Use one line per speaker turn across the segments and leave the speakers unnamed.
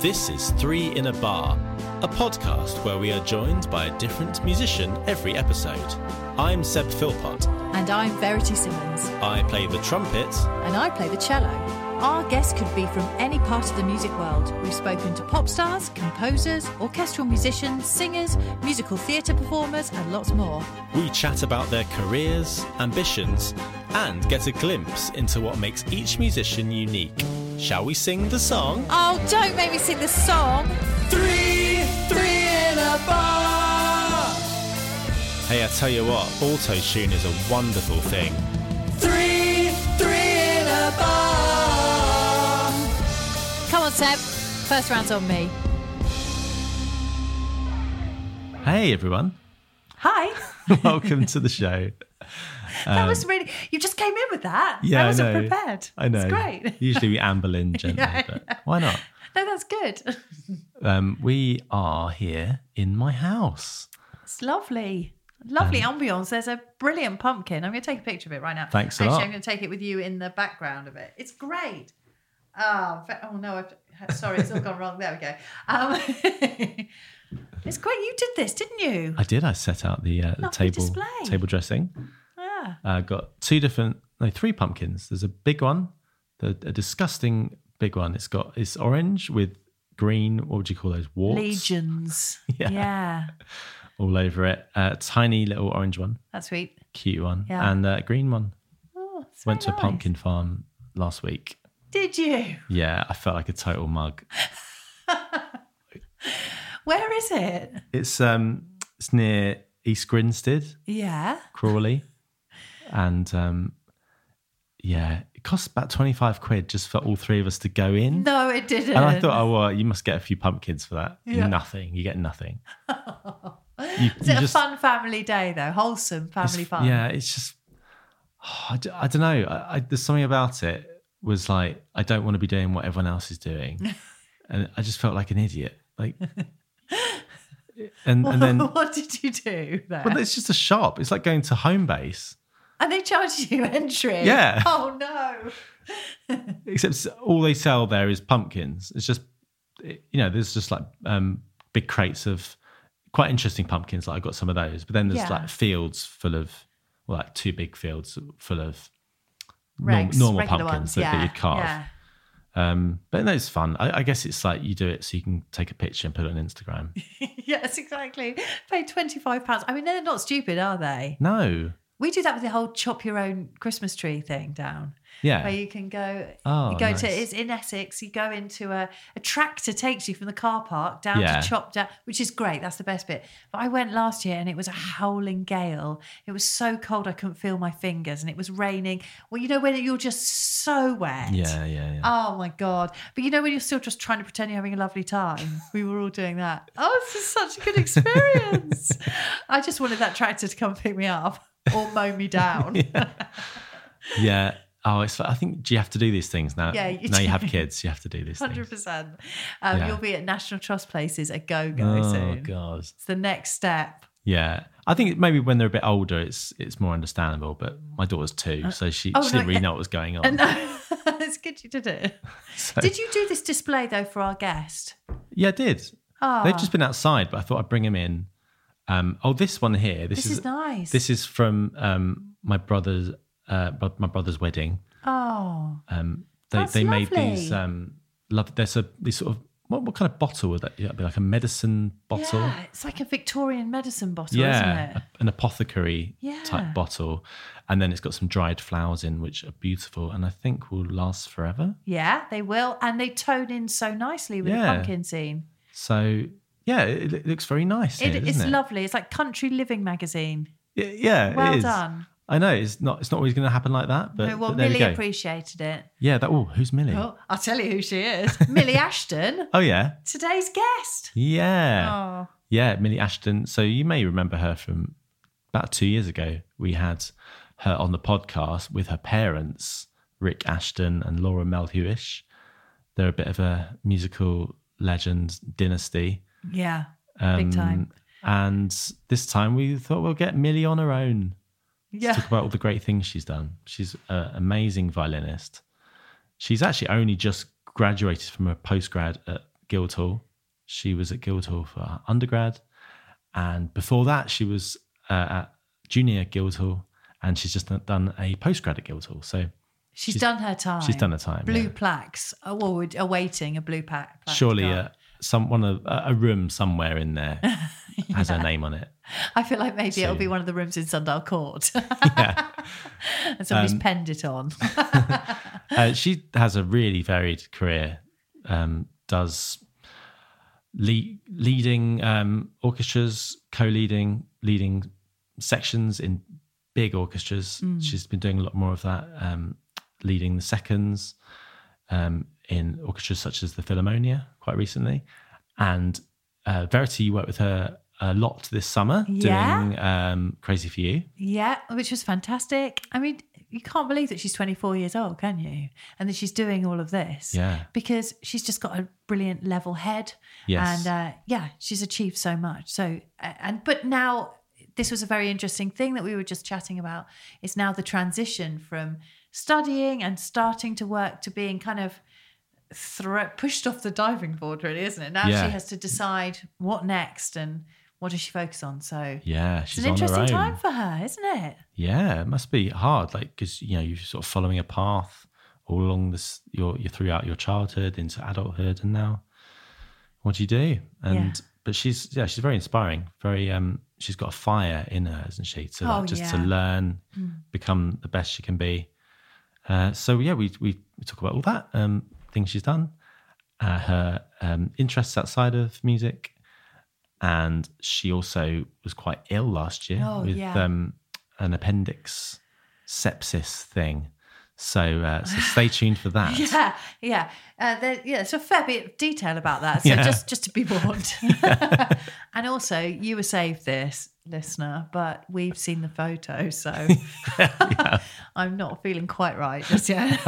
This is Three in a Bar, a podcast where we are joined by a different musician every episode. I'm Seb Philpott.
And I'm Verity Simmons.
I play the trumpet.
And I play the cello. Our guests could be from any part of the music world. We've spoken to pop stars, composers, orchestral musicians, singers, musical theatre performers, and lots more.
We chat about their careers, ambitions, and get a glimpse into what makes each musician unique. Shall we sing the song?
Oh, don't make me sing the song!
Three, three in a bar. Hey, I tell you what, auto tune is a wonderful thing. Three, three in a bar.
Come on, Seb. First round's on me.
Hey, everyone.
Hi.
Welcome to the show.
that was really. You just came in with that.
Yeah,
I
I
wasn't
know.
prepared.
I know.
It's great.
Usually we amble in gently,
Yeah,
but why not?
No, that's good.
Um, we are here in my house.
It's lovely. Lovely ambience. There's a brilliant pumpkin. I'm going to take a picture of it right now.
Thanks a
Actually,
lot.
I'm going to take it with you in the background of it. It's great. Oh, oh no! I've, sorry, it's all gone wrong. There we go. Um, it's great. You did this, didn't you?
I did. I set out the, uh, the table
display.
table dressing.
Yeah.
Uh, got two different, no, three pumpkins. There's a big one, the, a disgusting big one. It's got it's orange with green. What would you call those? Warts
Legions.
Yeah.
yeah.
all over it. A tiny little orange one,
That's sweet.
cute one,
Yeah.
and a green one.
Oh,
Went to a pumpkin farm last week.
Did you?
Yeah, I felt like a total mug.
Where is it?
It's um, it's near East Grinstead.
Yeah.
Crawley, and um, yeah, it costs about twenty five quid just for all three of us to go in.
No, it didn't.
And I thought, oh well, you must get a few pumpkins for that.
Yeah.
Nothing. You get nothing. You,
Is it a fun family day though? Wholesome family fun.
Yeah, it's just. I, d- I don't know. I, I, there's something about it was like I don't want to be doing what everyone else is doing, and I just felt like an idiot. Like, and and then
what did you do there?
well, it's just a shop. It's like going to Homebase.
and they charge you entry.
Yeah.
Oh no.
except all they sell there is pumpkins. It's just, you know, there's just like um, big crates of quite interesting pumpkins. Like I got some of those, but then there's
Yeah.
like fields full of, well, like two big fields full of
Regs,
normal pumpkins
ones,
that, that
yeah,
you'd carve.
Yeah.
Um, but no, it's fun. I, I guess it's like you do it so you can take a picture and put it on Instagram.
yes, exactly. Pay twenty five pounds. I mean, they're not stupid, are they?
No,
We do that with the whole chop your own Christmas tree thing down.
yeah,
Where you can go,
Oh,
you go
nice.
to it's in Essex. You go into a, a tractor takes you from the car park down
Yeah.
to chop down, which is great. That's the best bit. But I went last year and it was a howling gale. It was so cold I couldn't feel my fingers, and it was raining. Well, you know when you're just so wet.
yeah, yeah, yeah.
Oh my god! But you know when you're still just trying to pretend you're having a lovely time. We were all doing that. Oh, this is such a good experience. I just wanted that tractor to come pick me up or mow me down.
yeah. Oh, it's. I think do you have to do these things now?
Yeah, you
now you have kids. You have to do these things.
Hundred percent. Um,
Yeah.
You'll be at National Trust Places a go go
Oh
soon.
god.
It's the next step.
Yeah, I think maybe when they're a bit older, it's it's more understandable. But my daughter's two, so she,
oh,
she didn't really know what was going on.
And it's good you did it.
So-
Did you do this display though for our guest?
yeah, I did.
Oh,
They've just been outside, but I thought I'd bring him in. Um, oh, this one here. This,
this is nice.
This is from um, my brother's uh, my brother's wedding.
oh,
Um, they
That's
they made these
lovely.
um, love. There's a these sort of what, what kind of bottle would that? Yeah, be like a medicine bottle.
yeah. It's like a Victorian medicine bottle,
yeah,
isn't it?
a- an apothecary
Yeah.
type bottle, and then it's got some dried flowers in, which are beautiful, and I think will last forever.
Yeah, they will, and they tone in so nicely with
Yeah.
the pumpkin scene.
So yeah, it, it looks very nice.
It,
here,
it's
it?
lovely. It's like Country Living magazine.
Y- Yeah,
Well
it is.
done.
I know it's not it's not always going to happen like that, but,
No, well,
but we
Millie
go.
appreciated it.
yeah, that. Oh, who's Millie? Oh,
I'll tell you who she is. Millie Ashton, Oh
yeah,
today's guest.
yeah,
Oh,
yeah. Millie Ashton. So you may remember her from about two years ago. We had her on the podcast with her parents, Rick Ashton and Laura Melhuish. They're a bit of a musical legend dynasty.
Yeah,
Um,
big time.
And this time we thought we'll get Millie on her own.
Yeah.
talk about all the great things she's done. She's an amazing violinist. She's actually only just graduated from a postgrad at Guildhall. She was at Guildhall for undergrad, and before that, she was uh, at junior Guildhall, and she's just done a postgrad at Guildhall. So
She's,
she's-
done her time.
she's done her time,
Blue
yeah.
plaques. Oh, awaiting a blue plaque.
surely
go.
Some one of a a room somewhere in there has her name on it.
I feel like maybe it'll be one of the rooms in Sundial Court.
Yeah.
and somebody's
Um,
penned it on.
uh, she has a really varied career. Um, does lead, leading um, orchestras, co-leading, leading sections in big orchestras. She's been doing a lot more of that, um, leading the seconds um, in orchestras such as the Philharmonia quite recently. And uh, Verity, you worked with her a lot this summer
Yeah.
doing um, Crazy for You.
Yeah, which was fantastic. I mean, you can't believe that she's 24 years old, can you? And that she's doing all of this.
Yeah.
Because she's just got a brilliant level head.
Yes.
And uh, yeah, she's achieved so much. So, and, but now this was a very interesting thing that we were just chatting about. It's now the transition from studying and starting to work to being kind of thro- pushed off the diving board, really, isn't it? Now
Yeah.
she has to decide what next and what does she focus on. So,
Yeah,
it's
she's
an
on her
interesting time for her, isn't it?
Yeah, it must be hard, like because you know you're sort of following a path all along this your your throughout your childhood into adulthood, and now what do you do? And
Yeah.
but she's yeah she's very inspiring. Very um she's got a fire in her, hasn't she? To like,
Oh,
just to
yeah. Hmm.
learn, become the best she can be. Uh, so yeah, we we we talk about all that um things she's done, uh, her um interests outside of music. And she also was quite ill last year
Oh,
with
yeah.
um, an appendix sepsis thing. So, uh, so stay tuned for that.
Yeah, yeah, uh, there, yeah. It's a fair bit of detail about that. So
Yeah.
just just to be warned. and also, you were saved this listener, but we've seen the photo, so I'm not feeling quite right just yet.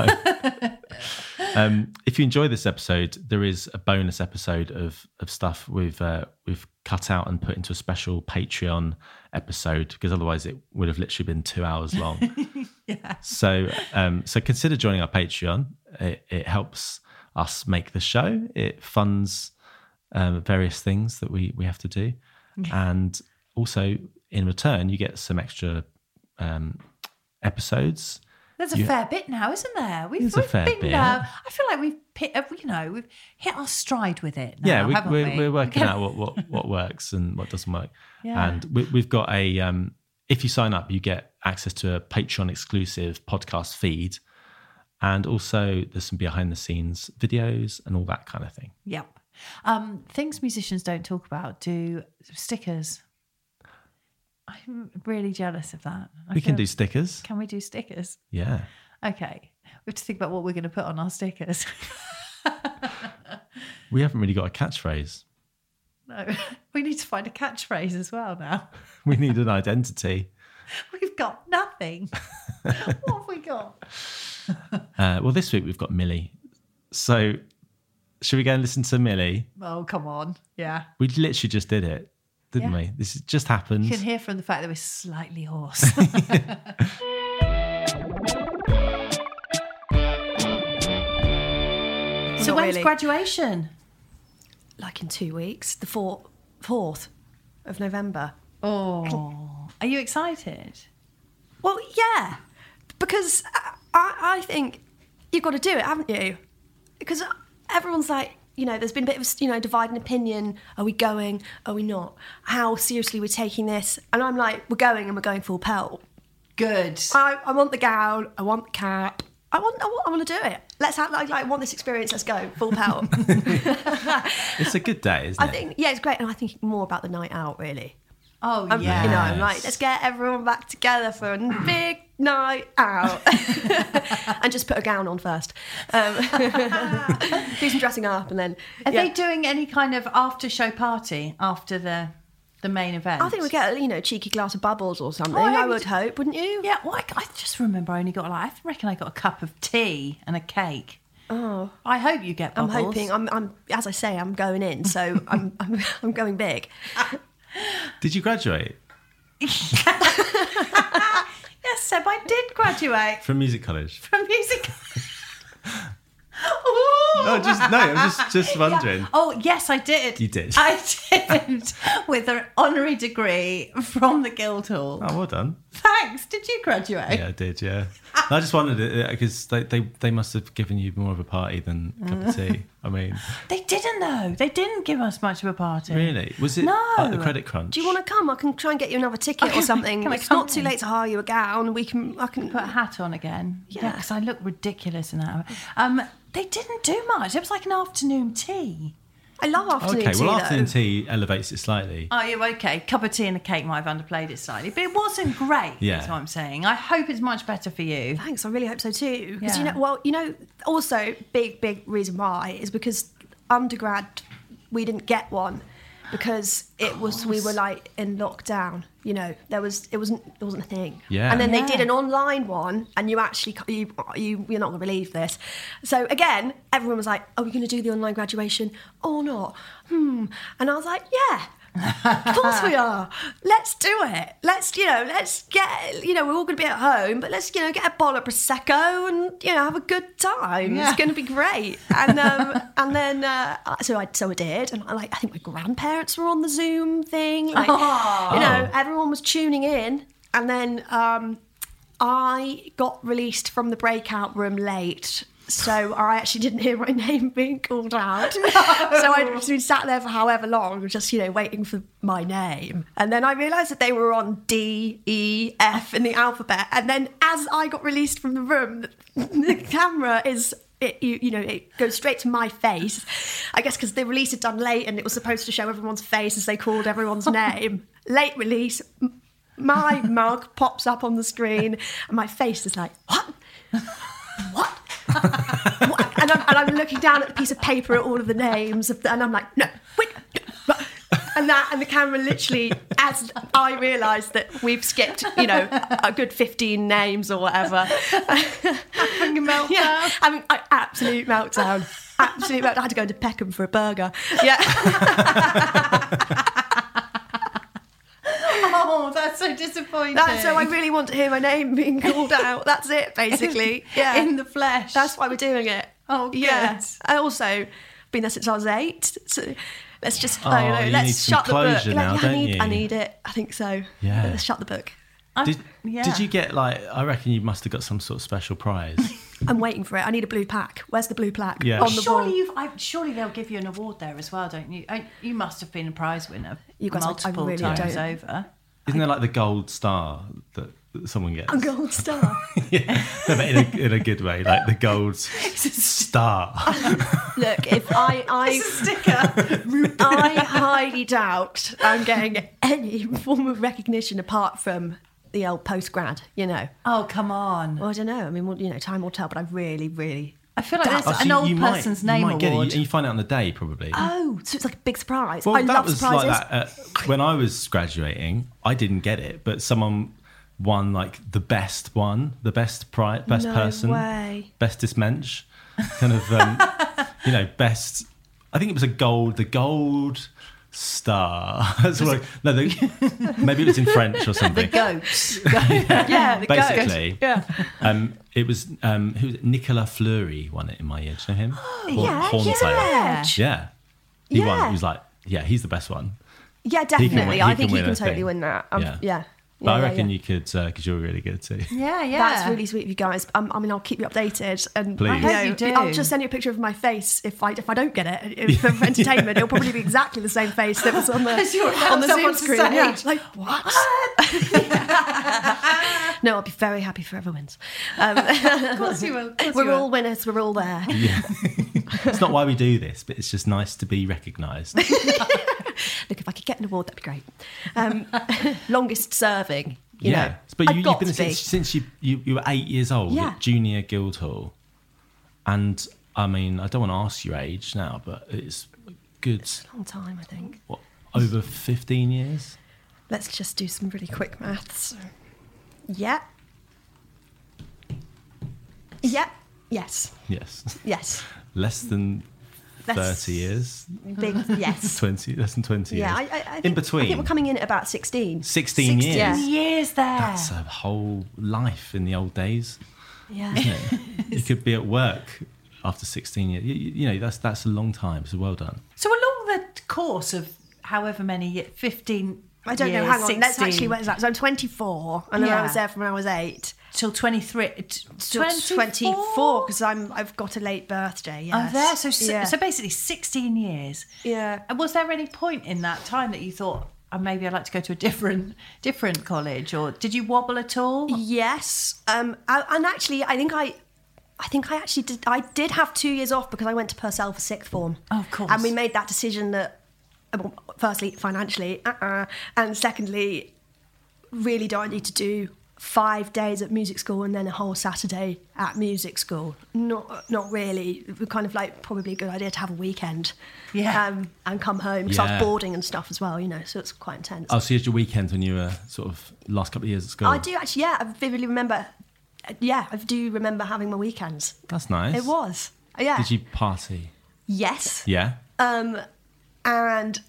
Um, if you enjoy this episode, there is a bonus episode of of stuff we've uh, we've cut out and put into a special Patreon episode because otherwise it would have literally been two hours long.
Yeah,
So, um, so consider joining our Patreon. It, it helps us make the show. It funds um, various things that we we have to do, and also in return, you get some extra um, episodes.
there's a
You-
fair bit now, isn't there? We've, we've been. Uh, I feel like we've, hit, uh, you know, we've hit our stride with it. Now,
yeah, we,
haven't
we're,
we?
we're working out what, what what works and what doesn't work.
Yeah.
And we, we've got a um, if you sign up, you get access to a Patreon exclusive podcast feed, and also there's some behind the scenes videos and all that kind of thing.
Yep. Um, things musicians don't talk about do stickers. I'm really jealous of that. I
we can do stickers.
Can we do stickers?
Yeah.
Okay. We have to think about what we're going to put on our stickers.
We haven't really got a catchphrase.
No, we need to find a catchphrase as well now.
We need an identity.
We've got nothing. what have we got?
Uh, well, this week we've got Millie. So, should we go and listen to Millie?
Oh, come on. Yeah.
We literally just did it, didn't
Yeah.
we? This just happened.
You can hear from the fact that we're slightly hoarse. so when's
really.
graduation?
Like in two weeks, the fourth, fourth of November.
Oh, are you excited?
Well, yeah, because I, I I think you've got to do it, haven't you? Because everyone's like, you know, there's been a bit of you know dividing opinion. Are we going? Are we not? How seriously we're taking this? And I'm like, we're going, and we're going full pelt.
Good.
I, I want the gown. I want the cap. I want. I want, I want to do it. Let's have like, like I want this experience. Let's go full pelt.
It's a good day, isn't
I
it?
think yeah, it's great, and I think more about the night out really.
Oh,
I'm, You know, I'm like, let's get everyone back together for a big night out, and just put a gown on first. Um, do some dressing up, and then
Are
yeah.
they doing any kind of after show party after the the main event?
I think we get a you know cheeky glass of bubbles or something.
Oh, I
I would
it-
hope, wouldn't you?
Yeah, well, I, I just remember I only got like I reckon I got a cup of tea and a cake.
Oh,
I hope you get
I'm hoping. I'm, I'm as I say, I'm going in, so I'm, I'm, I'm going big.
Did you graduate
Yes, Seb, I did graduate
from music college?
from music.
No, just no. I'm just just wondering.
Oh yes, I did.
You did?
I did with an honorary degree from the Guildhall.
Oh, well done.
Thanks. Did you graduate?
Yeah, I did. Yeah, I just wondered uh, because they, they they must have given you more of a party than a cup of tea. I mean,
They didn't though. They didn't give us much of a party.
really, was it
No.
like the credit crunch?
Do you want to come? I can try and get you another ticket or something.
can
It's not too late to hire you a gown. We can. I can.
Put a hat on again. Yeah,
Yeah.
because I look ridiculous in that. Um, they didn't do much. It was like an afternoon tea.
I love afternoon
Okay,
tea.
well,
though.
afternoon tea elevates it slightly.
Oh, yeah, okay. Cup of tea and a cake might have underplayed it slightly, but it wasn't great.
Yeah.
That's what I'm saying. I hope it's much better for you.
Thanks. I really hope so too. Because you know, well, you know, also big, big reason why is because undergrad we didn't get one because it was we were like in lockdown. You know, there was it wasn't it wasn't a thing.
Yeah.
And then
Yeah.
they did an online one, and you actually you you you're not going to believe this. So again, everyone was like, "Are we going to do the online graduation or not?" Hmm. And I was like, "Yeah." Of course we are. Let's do it. Let's, you know, let's get, you know, we're all going to be at home, but let's, you know, get a bottle of prosecco and, you know, have a good time.
Yeah.
It's going to be great. And um, and then uh, so I so I did, and I like I think my grandparents were on the Zoom thing. Like, you know, everyone was tuning in, and then um, I got released from the breakout room late. So I actually didn't hear my name being called out. So I'd been sat there for however long, just you know, waiting for my name. And then I realised that they were on D, E, F in the alphabet. And then as I got released from the room, the, the camera is. It, you, you know, it goes straight to my face. I guess because the release had done late and it was supposed to show everyone's face as they called everyone's name. Late release, m- my mug pops up on the screen and my face is like, what? What? And, I'm, and I'm looking down at the piece of paper at all of the names of the, and I'm like, no, wait. no, And that, and the camera literally, as I realised that we've skipped, you know, a good 15 names or whatever.
Having a meltdown.
Yeah, I mean, I, absolute meltdown. Absolute meltdown. I had to go to Peckham for a burger. Yeah.
Oh, that's so disappointing.
That's so I really want to hear my name being called out. That's it, basically. Yeah.
in the flesh.
That's why we're doing it.
Oh,
yeah. I also been there since I was eight. So let's just,
Oh,
I don't oh, know,
you
let's
need some
shut the book.
now,
Like,
don't
I need,
you?
I need it. I think so.
Yeah.
Let's shut the book.
Did,
yeah.
did you get like? I reckon you must have got some sort of special prize.
I'm waiting for it. I need a blue plaque. Where's the blue plaque?
Yeah.
On the
Surely
wall.
you've. I, surely they'll give you an award there as well, don't you? I, you must have been a prize winner.
You guys, I- I
multiple
really
times
don't.
over.
Isn't there like the gold star that, that someone gets?
A gold star.
yeah, no, but in a, in a good way, like the gold star.
Look, if I, I,
Sticker.
I highly doubt I'm getting any form of recognition apart from the old post grad. You know.
oh come on!
Well, I don't know. I mean, well, you know, time will tell. But I really, really.
I feel like there's
Oh, so
an
you-
old
you might-
person's
you
name
might get it.
award.
You, you find out on the day probably.
Oh, so it's like a big surprise.
well,
I
that
love
was
surprises.
like that uh, when I was graduating. I didn't get it, but someone won like the best one, the best prize, best
No
person,
way.
bestest mensch, kind of, um, you know, best. I think it was a gold, the gold star. That's what I, no, the, maybe it was in French or something.
the
something.
goats.
yeah, the ghost.
Basically,
Yeah.
um, it was um, who was it? Nicolas Fleury won it in my year. Do you know him? Horn-
yeah,
Hornsail.
yeah.
Yeah. He won.
Yeah.
He was like, yeah, he's the best one.
Yeah, definitely.
can win-
I think he can
a
totally
thing.
win that. Um,
Yeah.
yeah.
But I reckon
yeah.
you could, because you're really good too.
Yeah, yeah.
That's really sweet of you guys. Um, I mean, I'll keep you updated, and
Please. I hope
you do.
I'll just send you a picture of my face if I if I don't get it for entertainment. It'll probably be exactly the same face that was on the
As
on the Zoom screen. Yeah, it's like what? no, I'll be very happy for whoever wins. Um,
Of course you will. Course
we're
you will.
all winners. We're all there.
It's not why we do this, but it's just nice to be recognised.
Look, if I could get an award, that'd be great. Um, longest serving. You
yeah,
know,
but you, you've been
to
since, since you, you you were eight years old
Yeah.
at Junior Guildhall, and I mean I don't want to ask your age now, but it's good.
It's a long time, I think.
what over fifteen years.
Let's just do some really quick maths. Yeah. Yeah. Yes.
Yes,
Yes.
less than
That's
thirty years,
Big. Yes.
twenty less than twenty
Yeah. I,
years.
I, I think,
in
I
between,
think we're coming in at about sixteen.
16 years.
Yeah.
Years there.
that's a whole life in the old days.
Yeah.
you could be at work after sixteen years. You, you you know that's that's a long time. So well done.
So along the course of however many 15
I don't know.
years,
Hang on. Let's actually work this out. So I'm 24, and then I was there from when I was eight.
Till 23 t-
24 because I'm I've got a late birthday. Yes.
Oh, there. So, s
yeah.
so basically 16 years.
yeah.
And was there any point in that time that you thought, oh, maybe I'd like to go to a different different college, or did you wobble at all?
Yes. Um. I, and actually, I think I. I think I actually did. I did have two years off because I went to Purcell for sixth form.
Oh, of course.
And we made that decision that, well, firstly, financially, uh-uh, and secondly, really don't need to do five days at music school and then a whole Saturday at music school? Not, not really. Kind of like probably a good idea to have a weekend.
Yeah.
Um, and come home because I was boarding and stuff as well, you know. So it's quite intense.
Oh, so you had your weekend when you were sort of last couple of years at school.
I do actually. Yeah, I vividly remember. Yeah, I do remember having my weekends.
That's nice.
It was. Yeah.
Did you party?
Yes.
Yeah.
Um, and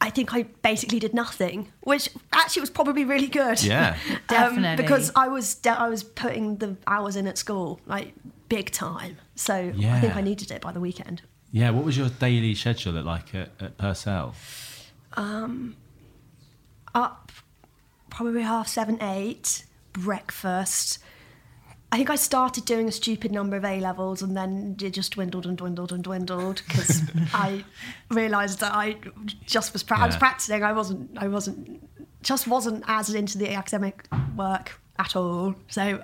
I think I basically did nothing, which actually was probably really good.
Yeah.
Definitely.
Um, because I was de- I was putting the hours in at school like big time, so I think I needed it by the weekend.
Yeah. What was your daily schedule look like at, at Purcell?
Up probably half seven, eight, breakfast. I think I started doing a stupid number of A levels and then it just dwindled and dwindled and dwindled because I realised that I just was pra- I was practicing. I wasn't I wasn't just wasn't as into the academic work at all. So
you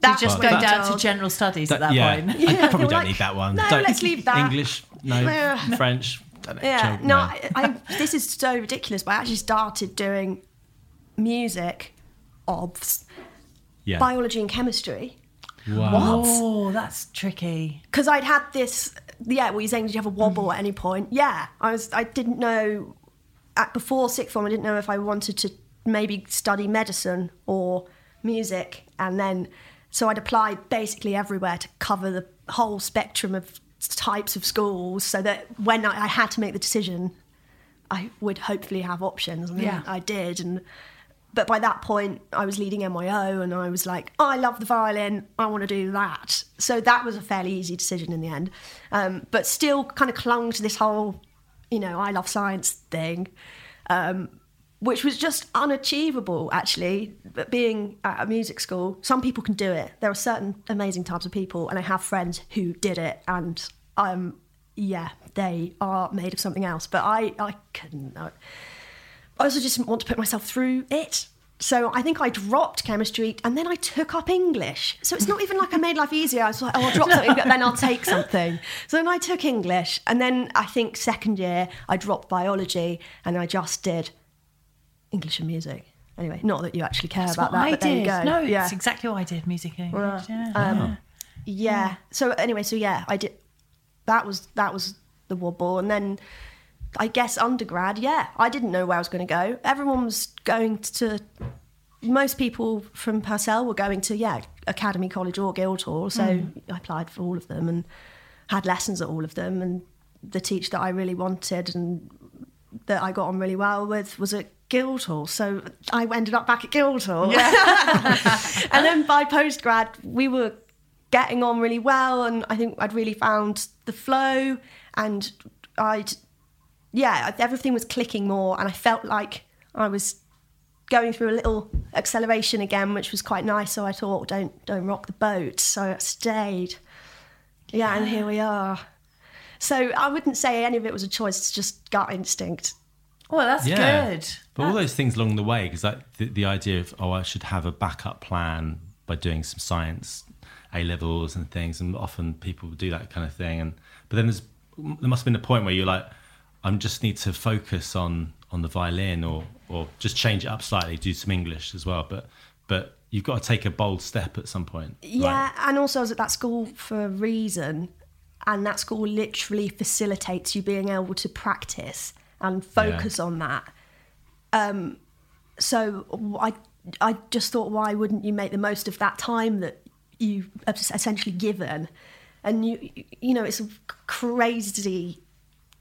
that
just
Well,
go
that-
down to general studies at that
yeah.
point.
I probably
you're
don't
like,
need that one.
"No,
Don't-
let's leave that."
English, no.
Yeah.
French.
Yeah,
joke,
no, I, I, this is so ridiculous. But I actually started doing music, obs,
yeah.
biology and chemistry.
Wow.
Oh, that's tricky.
because I'd had this. Yeah, were you saying did you have a wobble at any point? Yeah, I was. I didn't know at, before sixth form. I didn't know if I wanted to maybe study medicine or music, and then so I'd apply basically everywhere to cover the whole spectrum of types of schools, so that when I, I had to make the decision, I would hopefully have options, and
Yeah.
I did, and. But by that point, I was leading MYO and I was like, oh, I love the violin. I want to do that. So that was a fairly easy decision in the end. Um, but still kind of clung to this whole, you know, I love science thing, um, which was just unachievable, actually. But being at a music school, some people can do it. There are certain amazing types of people, and I have friends who did it. And um, yeah, they are made of something else. But I, I couldn't. I, I also just didn't want to put myself through it. So I think I dropped chemistry and then I took up English. So it's not even like I made life easier. I was like, oh, I'll drop something, but then I'll take something. So then I took English. And then I think second year, I dropped biology and I just did English and music. Anyway, not that you actually care
That's
about that,
I
but there you go.
No,
yeah.
it's exactly what I did. Music and English. Yeah.
Um, yeah. So anyway, so yeah, I did. That was that was the wobble, and then I guess undergrad. Yeah, I didn't know where I was going to go. Everyone was going to. Most people from Purcell were going to yeah Academy College or Guildhall, so hmm. I applied for all of them and had lessons at all of them. And the teacher that I really wanted and that I got on really well with was at Guildhall. So I ended up back at Guildhall. and then by postgrad, we were getting on really well, and I think I'd really found the flow, and I'd, yeah, everything was clicking more, and I felt like I was going through a little acceleration again, which was quite nice. So I thought, don't don't rock the boat. So I stayed. Yeah, and here we are. So I wouldn't say any of it was a choice. It's just gut instinct.
Well, that's
Yeah.
good.
But all those things along the way, because like the, the idea of oh, I should have a backup plan by doing some science A levels and things, and often people do that kind of thing. And but then there's there must have been a point where you're like, I just need to focus on on the violin or or just change it up slightly, do some English as well. But but you've got to take a bold step at some point.
Yeah,
right?
and also I was at that school for a reason, and that school literally facilitates you being able to practice and focus on that. Um, so I I just thought, why wouldn't you make the most of that time that you essentially given? And you you know it's a crazy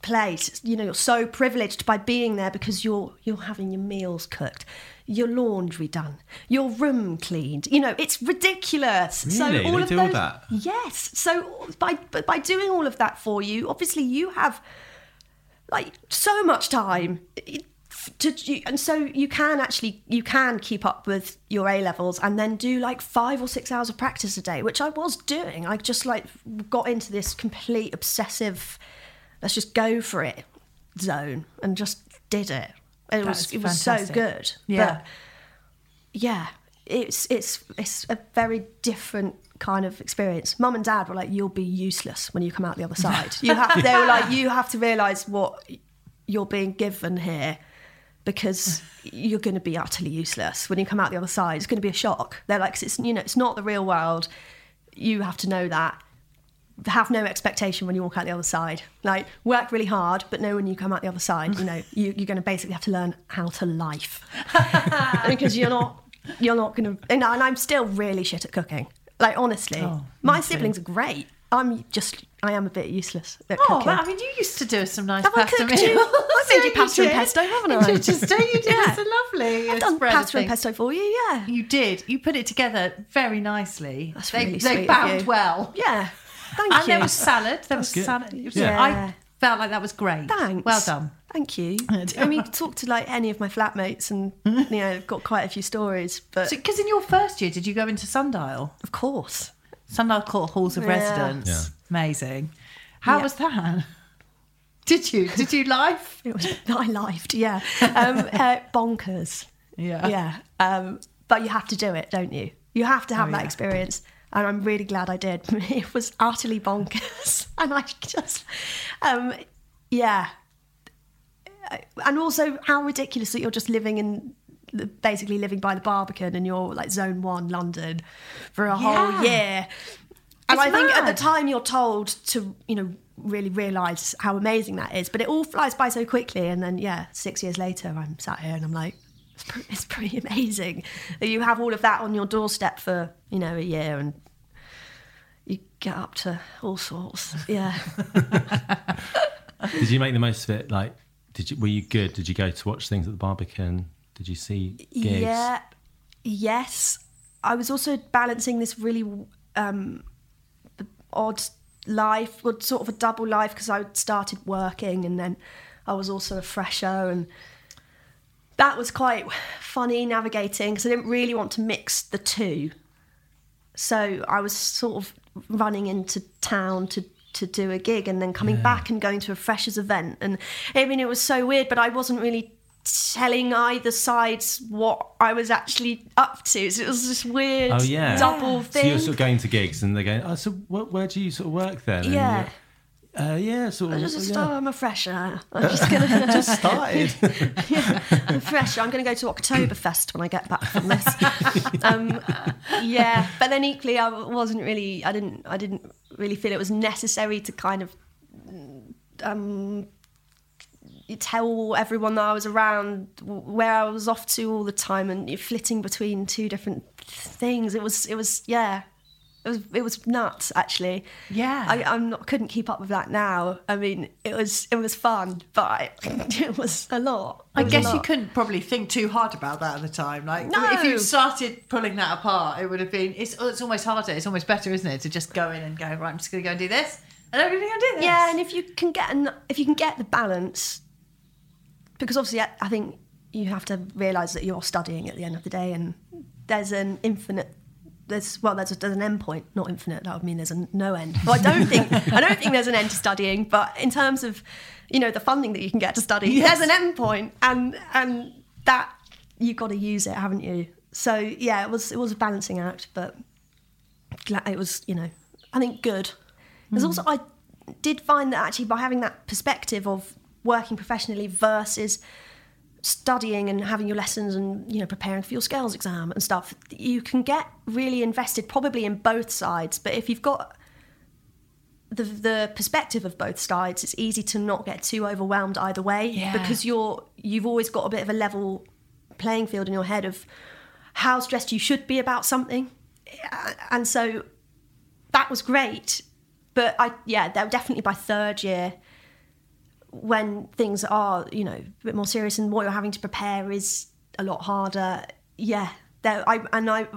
place. You know you're so privileged by being there because you're you're having your meals cooked your laundry done, your room cleaned. You know, it's ridiculous. So all
They
of
do all
those,
that?
Yes. So by but by doing all of that for you, obviously you have like so much time to and so you can actually you can keep up with your A levels and then do like 5 or 6 hours of practice a day, which I was doing. I just like got into this complete obsessive let's just go for it zone and just did it. It was it was so good.
Yeah.
But yeah, it's it's it's a very different kind of experience. Mum and dad were like, "You'll be useless when you come out the other side." You have they were like, "You have to realise what you're being given here." Because you're going to be utterly useless when you come out the other side. It's going to be a shock. They're like, it's you know, it's not the real world. You have to know that. Have no expectation when you walk out the other side. Like work really hard, but know when you come out the other side, you know, you, you're going to basically have to learn how to life because you're not you're not and I- and I'm still really shit at cooking like honestly
Oh,
my siblings are great I'm just I am a bit useless at
Oh,
cooking
but, I mean, you used to do some nice
Have
pasta
cooked
meals.
you? I've made you pasta and
did.
pesto, haven't I?
You just do. You did.
Yeah.
It's a lovely.
I've
uh,
done pasta and pesto for you yeah
You did. You put it together very nicely.
That's
they,
really
they
sweet of
bound
you.
well.
yeah thank
and
you
there was salad. There was
good.
salad. It was-
Yeah.
I felt like that was great.
thanks
Well done.
thank you I mean talk to like any of my flatmates and you know I've got quite a few stories but
Because in your first year, did you go into Sundial?
of course
Sundial Court Halls of
Yeah.
Residence.
Yeah.
Amazing. How
Yeah.
was that? Did you? Did you live?
it was I lived yeah um, uh, bonkers
Yeah.
yeah um, but you have to do it don't you you have to have
Oh,
that
yeah.
experience and i'm really glad i did. It was utterly bonkers. And i just um, yeah. And also how ridiculous that you're just living in basically living by the barbican and you're like zone one london for a
Yeah.
whole year. And
It's
i think at the time you're told to you know really realize how amazing that is but it all flies by so quickly. And then yeah six years later i'm sat here and i'm like it's, pre- it's pretty amazing that you have all of that on your doorstep for you know a year and get up to all sorts yeah
Did you make the most of it? Like, did you were you good? Did you go to watch things at the Barbican? Did you see gigs?
Yeah, yes. I was also balancing this really um, odd life, well, sort of a double life, because I started working and then I was also a fresher, and that was quite funny navigating because I didn't really want to mix the two. So I was sort of running into town to to do a gig and then coming back and going to a freshers event. And I mean it was so weird but I wasn't really telling either sides what I was actually up to. So it was this weird
Oh yeah,
double
So
thing
you're sort of going to gigs, and they're going, "Oh, so where, where do you sort of work then?"
Yeah.
Uh, yeah, sort
I
of.
just
yeah.
oh, I'm a fresher. I'm just gonna
just started.
yeah, I'm fresher. I'm going to go to Oktoberfest when I get back from this. um, yeah, but then equally, I wasn't really. I didn't. I didn't really feel it was necessary to kind of um, tell everyone that I was around where I was off to all the time and flitting between two different things. It was. It was. Yeah. It was, it was nuts actually.
Yeah.
I, I'm not couldn't keep up with that now. I mean, it was it was fun, but I, it was a lot. It
I guess you couldn't probably think too hard about that at the time. Like,
No.
if you started pulling that apart, it would have been. It's it's almost harder. It's almost better, isn't it, to just go in and go right. I'm just going to go and do this, and I'm going to go and do this.
Yeah, and if you can get an, if you can get the balance, because obviously I, I think you have to realise that you're studying at the end of the day, and there's an infinite. There's well, there's, a, there's an end point, not infinite. That would mean there's a no end. Well, I don't think I don't think there's an end to studying, but in terms of you know the funding that you can get to study,
Yes.
there's an end point, and and that you've got to use it, haven't you? So yeah, it was it was a balancing act, but it was you know I think good. There's hmm. also I did find that actually by having that perspective of working professionally versus studying and having your lessons and you know preparing for your scales exam and stuff you can get really invested probably in both sides. But if you've got the the perspective of both sides it's easy to not get too overwhelmed either way
Yeah.
because you're you've always got a bit of a level playing field in your head of how stressed you should be about something. And so that was great. But i yeah there definitely by third year when things are you know a bit more serious and what you're having to prepare is a lot harder yeah there i and i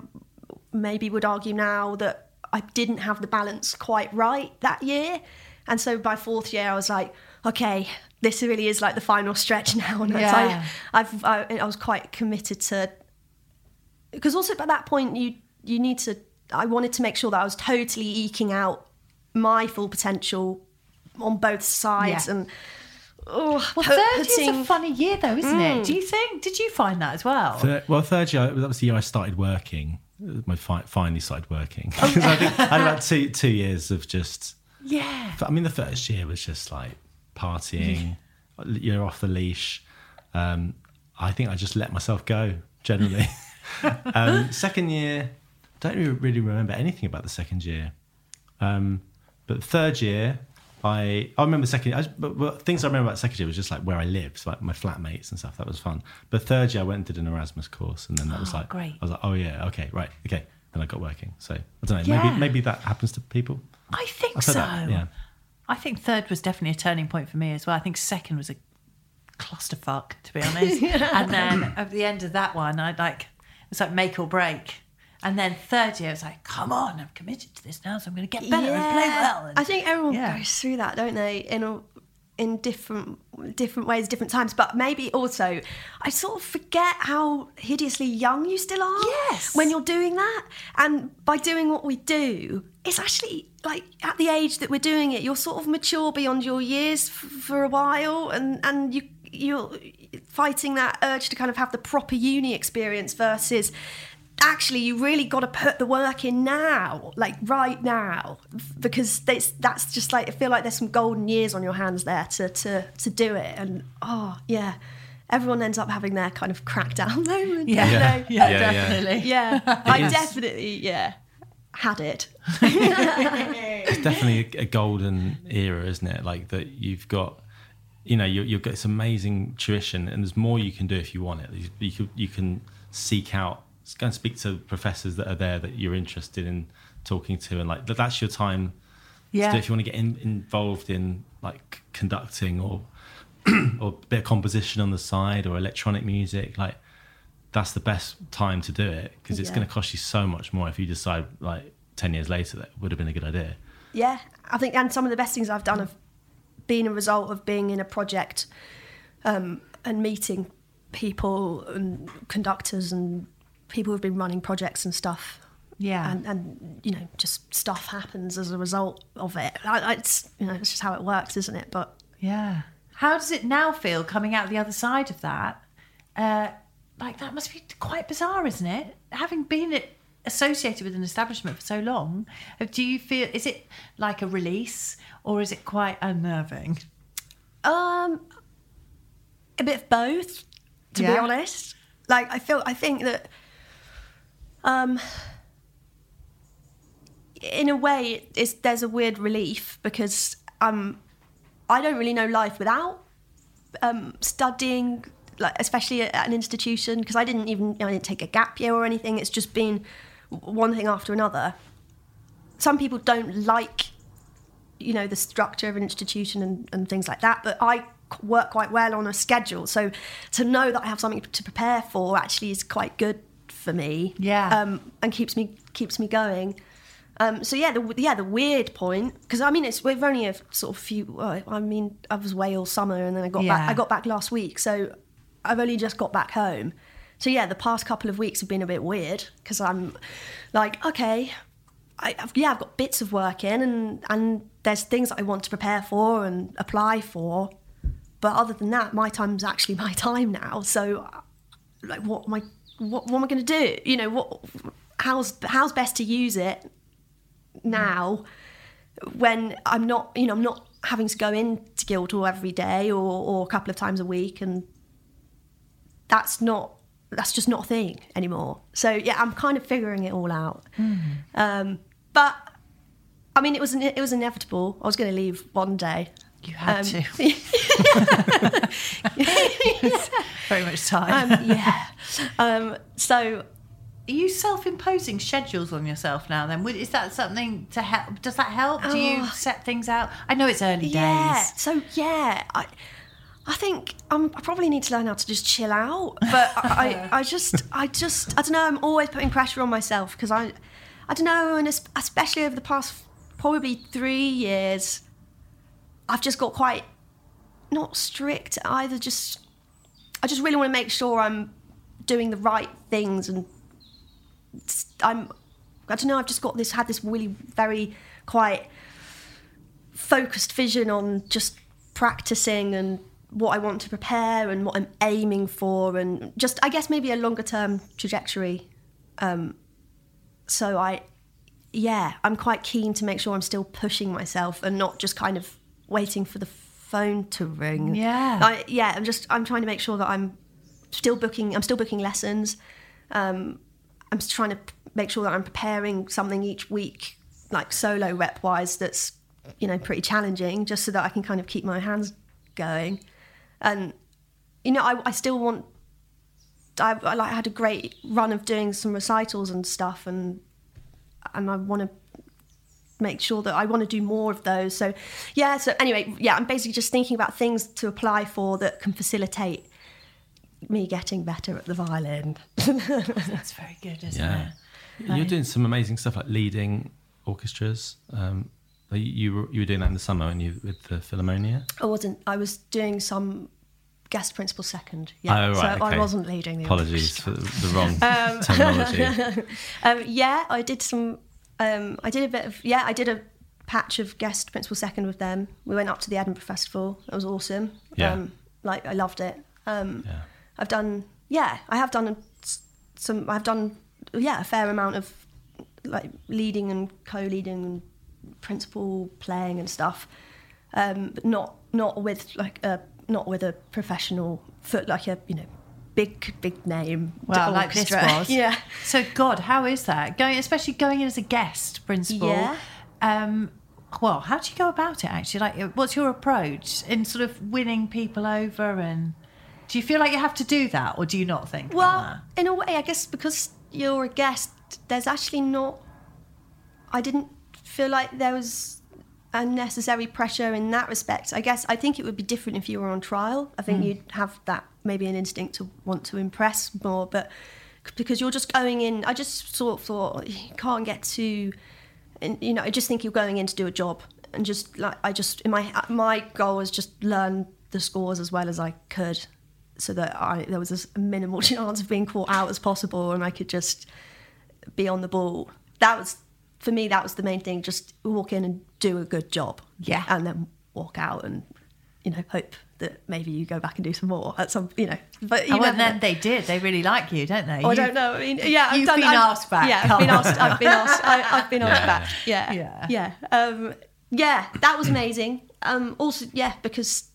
maybe would argue now that i didn't have the balance quite right that year and so by fourth year i was like okay this really is like the final stretch now and
Yeah.
like i've I, I was quite committed to because also at that point you you need to i wanted to make sure that i was totally eking out my full potential on both sides
Yeah.
and oh,
Well,
put-
third year's
putting-
a funny year, though, isn't
Mm.
it? Do you think? Did you find that as well?
Thir- well, third year, that was the year I started working. My fi- finally started working.
Oh,
'Cause I think I had about two two years of just.
yeah.
I mean, the first year was just like partying. You're off the leash. Um, I think I just let myself go generally. um, second year, don't really- really remember anything about the second year. Um, but third year, I I remember second. I, but, but things I remember about second year was just like where I lived, like my flatmates and stuff. That was fun. But third year, I went and did an Erasmus course, and then that was
Oh,
like
great.
I was like, oh yeah, okay, right, okay. Then I got working. So I don't know.
Yeah.
Maybe maybe that happens to people.
I think
I've
so.
that, yeah.
I think third was definitely a turning point for me as well. I think second was a clusterfuck, to be honest. And then at the end of that one, I like it was like make or break. And then third year, was like, come on, I'm committed to this now, so I'm going to get better and play well. And-
I think everyone
Yeah.
goes through that, don't they? In a, in different different ways, different times. But maybe also, I sort of forget how hideously young you still are.
Yes.
When you're doing that, and by doing what we do, it's actually like at the age that we're doing it, you're sort of mature beyond your years f- for a while, and and you you're fighting that urge to kind of have the proper uni experience versus actually you really got to put the work in now like right now because that's that's just like i feel like there's some golden years on your hands there to to to do it and oh yeah everyone ends up having their kind of crackdown moment
yeah,
you
yeah,
know?
Yeah, yeah.
definitely.
yeah i
is.
definitely yeah had it
it's definitely a, a golden era, isn't it? Like that you've got, you know, you, you've got this amazing tuition, and there's more you can do if you want it. You, you, you can seek out, go and speak to professors that are there that you're interested in talking to, and like that's your time. to
Yeah.
if you want to get in, involved in like conducting or or a bit of composition on the side or electronic music, like that's the best time to do it because it's
Yeah.
going to cost you so much more if you decide like 10 years later that would have been a good idea.
Yeah, I think, and some of the best things I've done have been a result of being in a project um, and meeting people and conductors and people who've been running projects and stuff.
Yeah.
and, and you know, just stuff happens as a result of it. I, it's you know, it's just how it works, isn't it? But
Yeah. How does it now feel coming out the other side of that? Uh, like that must be quite bizarre, isn't it? Having been associated with an establishment for so long, uh, do you feel is it like a release or is it quite unnerving?
Um, a bit of both, to be honest. Like I feel, I think that, um, in a way, it's there's a weird relief because um, I don't really know life without um studying, like especially at an institution because I didn't even I didn't take a gap year or anything. It's just been one thing after another. Some people don't like you know the structure of an institution and, and things like that but I work quite well on a schedule so to know that i have something to prepare for actually is quite good for me
Yeah.
um, and keeps me keeps me going um, so yeah the yeah the weird point because i mean it's we've only a sort of few well, i mean i was away all summer and then i got back i got back last week so i've only just got back home so yeah the past couple of weeks have been a bit weird because i'm like okay I, I've, yeah, I've got bits of work in, and and there's things that I want to prepare for and apply for. But other than that, my time's actually my time now. So, like, what am I? What, what am I going to do? You know, what? How's how's best to use it now when I'm not? You know, I'm not having to go into Guildhall every day or, or a couple of times a week, and that's not that's just not a thing anymore. So yeah, I'm kind of figuring it all out. Um, but I mean, it was it was inevitable. I was going to leave one day.
You had
Um,
to. Very much time.
Um, yeah. Um, so
Are you self-imposing schedules on yourself now? Then is that something to help? Does that help? Do you
Oh.
set things out? I know it's early
yeah.
days.
So yeah, I I think um, I probably need to learn how to just chill out. But I, I, I just I just I don't know. I'm always putting pressure on myself because I I don't know, and especially over the past probably three years, I've just got quite not strict either. Just I just really want to make sure I'm doing the right things and I'm I don't know I've just got this had this really very quite focused vision on just practicing and what I want to prepare and what I'm aiming for and just I guess maybe a longer term trajectory um so I yeah I'm quite keen to make sure I'm still pushing myself and not just kind of waiting for the phone to ring
Yeah.
I, yeah I'm just I'm trying to make sure that I'm still booking I'm still booking lessons um I'm just trying to make sure that I'm preparing something each week, like solo rep wise, that's you know pretty challenging, just so that I can kind of keep my hands going. And you know, I, I still want. I, I like had a great run of doing some recitals and stuff, and and I want to make sure that I want to do more of those. So yeah. So anyway, yeah, I'm basically just thinking about things to apply for that can facilitate me getting better at the violin.
That's very good, isn't
Yeah.
it?
You're doing some amazing stuff like leading orchestras. Um, you, you were you were doing that in the summer and you with the Philharmonia.
I wasn't. I was doing some guest principal second. Yeah,
Oh, right,
so I wasn't leading the
Apologies
orchestra.
for the wrong terminology.
Um, yeah, I did some. Um, I did a bit of. Yeah, I did a patch of guest principal second with them. We went up to the Edinburgh Festival. It was awesome.
Yeah.
Um, like I loved it. Um,
Yeah.
I've done. Yeah, I have done some. I've done. Yeah, a fair amount of like leading and co-leading and principal playing and stuff. Um, but not not with like a not with a professional foot like a you know big big name.
Well, like this was.
yeah.
So, God, how is that going? Especially going in as a guest principal.
Yeah.
Um, well, how do you go about it? Actually, like, what's your approach in sort of winning people over? And do you feel like you have to do that, or do you not think?
Well, in a way, I guess because you're a guest, there's actually not. I didn't feel like there was unnecessary pressure in that respect. I guess I think it would be different if you were on trial. I think you'd have that maybe an instinct to want to impress more, but because you're just going in, I just sort of thought oh, you can't get too. And you know, I just think you're going in to do a job, and just like I just in my my goal was just learn the scores as well as I could, so that I there was as minimal chance of being caught out as possible, and I could just be on the ball. That was for me. That was the main thing. Just walk in and do a good job.
Yeah.
and then walk out and you know hope that maybe you go back and do some more at some you know. But you
Oh, well,
never
then
know.
they did. They really like you, don't they?
Oh, I don't know. I mean, yeah, I've
you've
done,
been
I've,
asked back.
Yeah, I've been asked. I've been asked. I, I've been asked
Yeah.
back. Yeah,
Yeah.
yeah, Um, yeah. That was amazing. Um, also, yeah, because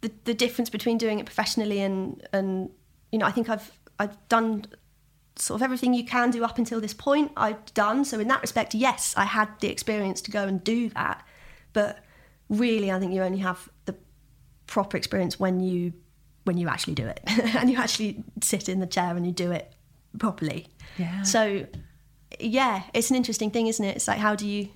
the the difference between doing it professionally and and you know, I think I've I've done sort of everything you can do up until this point. I've done so in that respect. Yes, I had the experience to go and do that, but really, I think you only have the proper experience when you when you actually do it and you actually sit in the chair and you do it properly.
Yeah.
So yeah, it's an interesting thing, isn't it? It's like how do you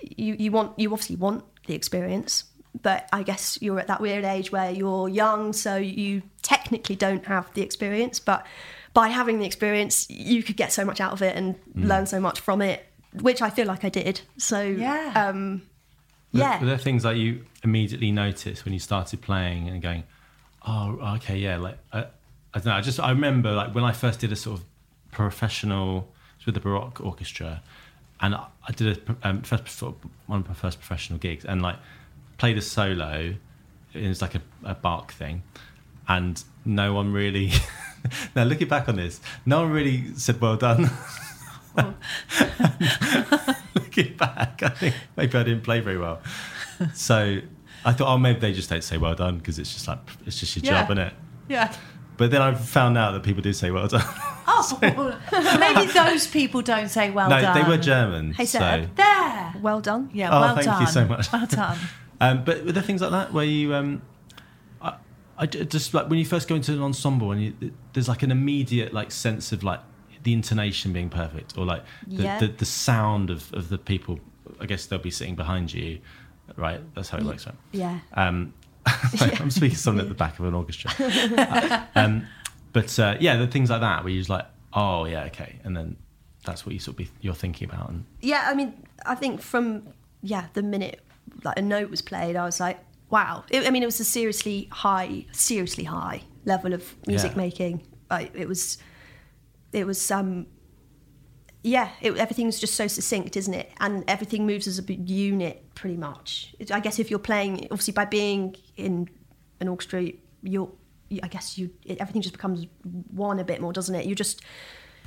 you you want you obviously want the experience, but I guess you're at that weird age where you're young, so you technically don't have the experience, but by having the experience, you could get so much out of it and learn so much from it, which I feel like I did. So
Yeah.
um,
Were-
yeah.
Were there things that you immediately noticed when you started playing and going, oh, okay, yeah, like I, I don't know. I just I remember like when I first did a sort of professional it with the Baroque Orchestra, and I, I did a um, first sort of one of my first professional gigs, and like played a solo. It was like a, a Bach thing, and no one really. now looking back on this, no one really said well done. looking back, I think maybe I didn't play very well. so I thought, oh, maybe they just don't say well done because it's just like it's just your
Yeah.
job, isn't it?
Yeah.
But then I found out that people do say well done.
Oh, maybe those people don't say well
no,
done.
No, they were German.
Hey,
so.
There.
Well done.
Yeah,
Oh,
well
thank
done.
Thank you so much.
Well done.
Um, but were there things like that where you, um, I, I j- just like when you first go into an ensemble and you, there's like an immediate like sense of like the intonation being perfect or like the,
Yeah.
the, the sound of, of the people. I guess they'll be sitting behind you, right? That's how it works, right?
Yeah.
Um, I'm speaking someone at the back of an orchestra. Uh, um, but uh, yeah, the things like that where you're just like, oh yeah, okay, and then that's what you sort of be, you're thinking about. And
Yeah, I mean, I think from yeah the minute like a note was played, I was like, wow. It, I mean, it was a seriously high, seriously high level of music
Yeah.
making. Like it was, it was um, yeah, it, everything's just so succinct, isn't it? And everything moves as a unit, pretty much. It, I guess if you're playing, obviously by being in an orchestra, you're, I guess you, it, everything just becomes one a bit more, doesn't it? You just,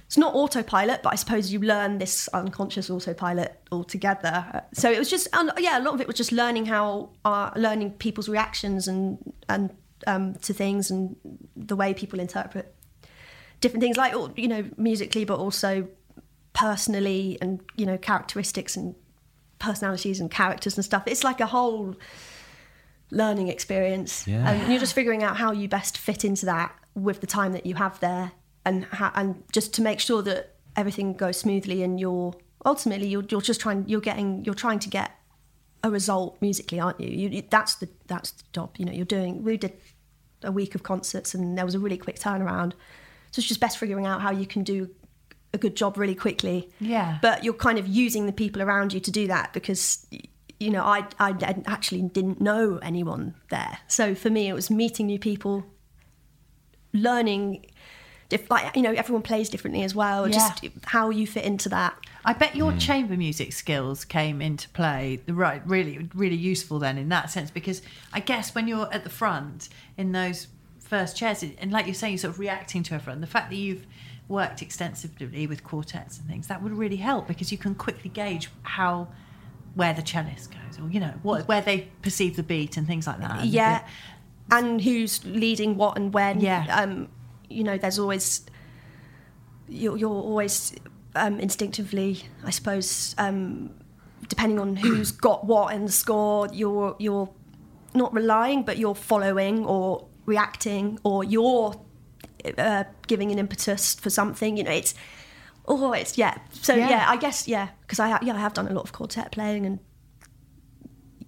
it's not autopilot, but I suppose you learn this unconscious autopilot altogether. So it was just, and yeah, a lot of it was just learning how, uh, learning people's reactions and and um, to things and the way people interpret different things, like you know, musically, but also personally, and you know, characteristics and personalities and characters and stuff. It's like a whole learning experience,
Yeah.
and you're just figuring out how you best fit into that with the time that you have there, and ha- and just to make sure that everything goes smoothly, and you're ultimately you're you're just trying you're getting you're trying to get a result musically, aren't you? you? you- That's the that's the job. You know, you're doing. We did a week of concerts, and there was a really quick turnaround. So it's just best figuring out how you can do a good job really quickly.
Yeah.
But you're kind of using the people around you to do that because, you know, I I actually didn't know anyone there. So for me, it was meeting new people, learning. Diff- like you know, everyone plays differently as well. yeah. Just how you fit into that.
I bet your
Hmm.
chamber music skills came into play, The right? Really, really useful then in that sense because I guess when you're at the front in those first chairs, and like you're saying, you're sort of reacting to everyone. The fact that you've worked extensively with quartets and things that would really help because you can quickly gauge how where the cellist goes, or you know what where they perceive the beat and things like that. And
yeah and who's leading what and when
Yeah.
um you know there's always you're, you're always um instinctively i suppose um depending on who's got what in the score you're you're not relying but you're following or reacting or you're uh, giving an impetus for something you know it's oh it's yeah so
Yeah.
yeah, i guess yeah because i yeah i have done a lot of quartet playing and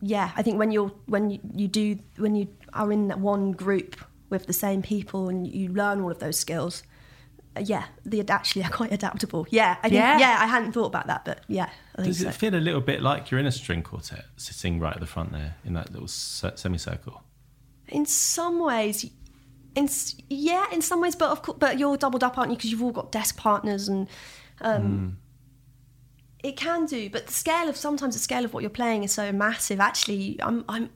yeah, I think when you're when you, you do when you are in that one group with the same people and you learn all of those skills, uh, yeah, they actually are quite adaptable. Yeah, I think,
Yeah.
yeah. I hadn't thought about that, but yeah, I think
does
so.
it feel a little bit like you're in a string quartet, sitting right at the front there in that little semicircle?
In some ways, in yeah, in some ways, but of course, but you're doubled up, aren't you? Because you've all got desk partners and. Um, It can do, but the scale of sometimes the scale of what you're playing is so massive. Actually, I'm I'm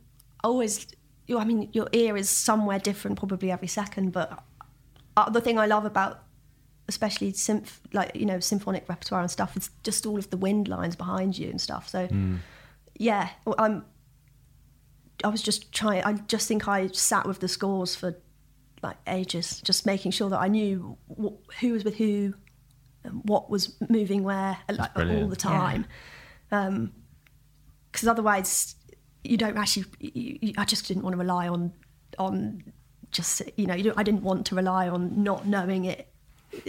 always. I mean, your ear is somewhere different probably every second. But uh, the thing I love about, especially symph, like you know, symphonic repertoire and stuff, is just all of the wind lines behind you and stuff. So, yeah, I'm. I was just trying. I just think I sat with the scores for like ages, just making sure that I knew wh- who was with who, and what was moving where, like all the time. Because um, otherwise, you don't actually. You, you, I just didn't want to rely on on just you know. You don't, I didn't want to rely on not knowing it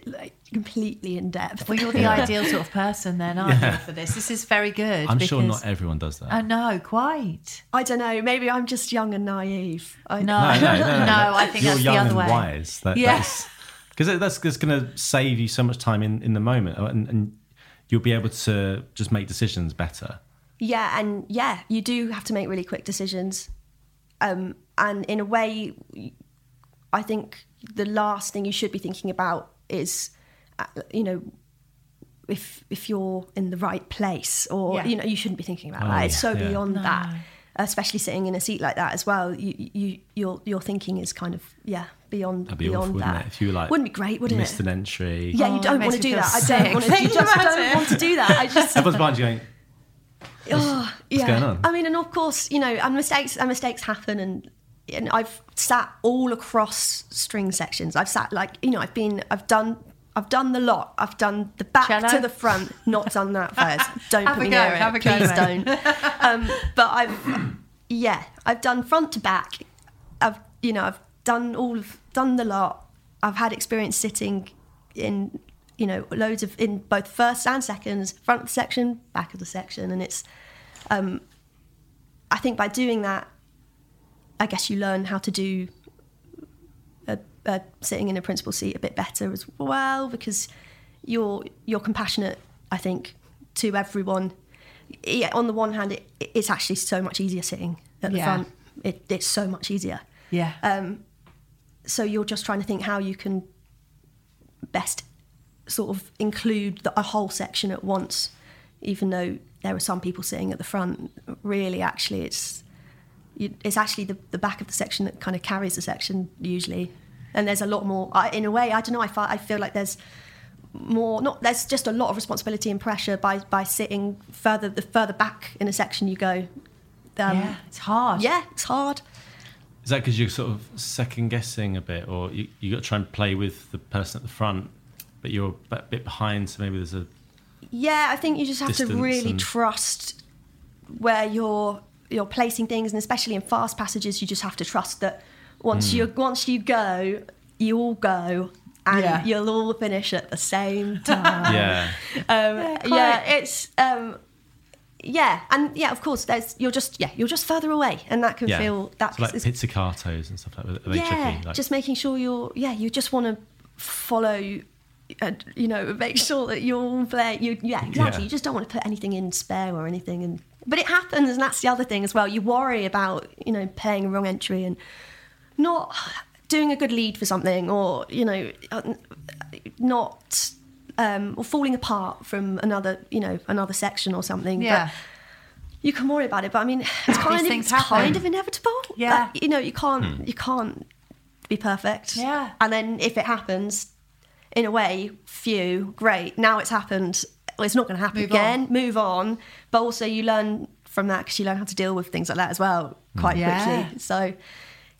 like completely in depth.
Well, you're the ideal sort of person then, aren't you, for this? This is very good.
I'm sure not everyone does that.
I know, quite.
I don't know. Maybe I'm just young and naive. I,
No,
no, no, no, no.
no, I think
you're
that's
young
the other
and
way.
wise. That,
Yeah.
that's because that's, that's going to save you so much time in, in the moment, uh, and, and you'll be able to just make decisions better.
Yeah, and yeah, you do have to make really quick decisions. Um, and in a way, I think the last thing you should be thinking about is, uh, you know, if if you're in the right place, or
Yeah.
you know, you shouldn't be thinking about
Oh,
that. It's so
yeah.
beyond that. Especially sitting in a seat like that as well, you, you your your thinking is kind of yeah beyond
That'd be
beyond
awful,
that.
wouldn't it? If you were like
wouldn't be great, wouldn't
missed
it?
an entry.
Yeah,
Oh,
you don't
makes
want to do
feel
that. I don't want to.
sick.
You just
Thinking
don't want to do that. I just
Everyone's behind you going,
oh,
What's going on?
I mean, and of course, you know, and mistakes and mistakes happen, and and I've sat all across string sections. I've sat like you know, I've been, I've done. I've done the lot. I've done the back
Cello?
to the front. Not done that first. Don't
Have
put me
go,
near it.
have a go,
Please
mate.
don't. Um, but I've, yeah, I've done front to back. I've, you know, I've done all of, done the lot. I've had experience sitting in, you know, loads of in both first and seconds, front of the section, back of the section, and it's, um, I think by doing that, I guess you learn how to do a, a sitting in a principal seat a bit better as well because you're you're compassionate. I think to everyone. Yeah, on the one hand, it, it's actually so much easier sitting at the
Yeah.
front. It, it's so much easier.
Yeah.
Um, so you're just trying to think how you can best sort of include the, a whole section at once, even though there are some people sitting at the front. Really, actually, it's you, it's actually the, the back of the section that kind of carries the section usually. And there's a lot more. I, in a way, I don't know. I, fi- I feel like there's more. Not there's just a lot of responsibility and pressure by by sitting further the further back in a section you go. Um,
yeah, it's hard.
yeah, it's hard.
Is that because you're sort of second guessing a bit, or you you got to try and play with the person at the front, but you're a bit- bit behind, so maybe there's a
Yeah, I think you just have to really
and-
trust where you're you're placing things, and especially in fast passages, you just have to trust that once you once you go, you all go, and
Yeah.
you'll all finish at the same time.
yeah.
Um,
quite.
yeah, it's um, yeah, and yeah, of course, there's you're just yeah you're just further away, and that can
yeah.
feel that's
so like pizzicatos and stuff like that. Are they
yeah,
tricky? Like,
just making sure you're yeah you just want to follow and you know make sure that you're all play you yeah exactly
Yeah.
you just don't want to put anything in spare or anything and but it happens and that's the other thing as well you worry about you know paying a wrong entry and not doing a good lead for something or you know uh, not um, or falling apart from another you know another section or something
Yeah.
but you can worry about it, but I mean, it's kind of
things
it's
happen.
kind of inevitable.
Yeah.
Like, you know, you can't you can't be perfect.
Yeah.
and then if it happens, in a way, phew, great. Now it's happened. Well, it's not going to happen
Move
again. Move on. But also, you learn from that because you learn how to deal with things like that as well quite
Yeah.
quickly. So.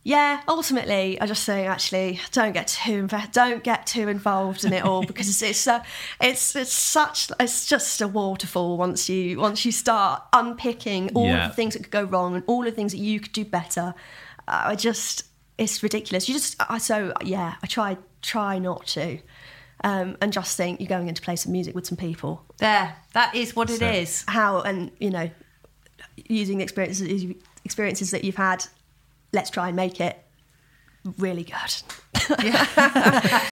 Yeah, ultimately, I just say actually don't get too inv- don't get too involved in it all because it's it's, uh, it's it's such it's just a waterfall once you once you start unpicking all
Yeah.
of the things that could go wrong and all the things that you could do better. Uh, I just it's ridiculous. You just I so yeah, I try try not to, um, and just think you're going in to play some music with some people.
There, that is what it
So-
is.
How and you know using the experiences experiences that you've had. Let's try and make it really good.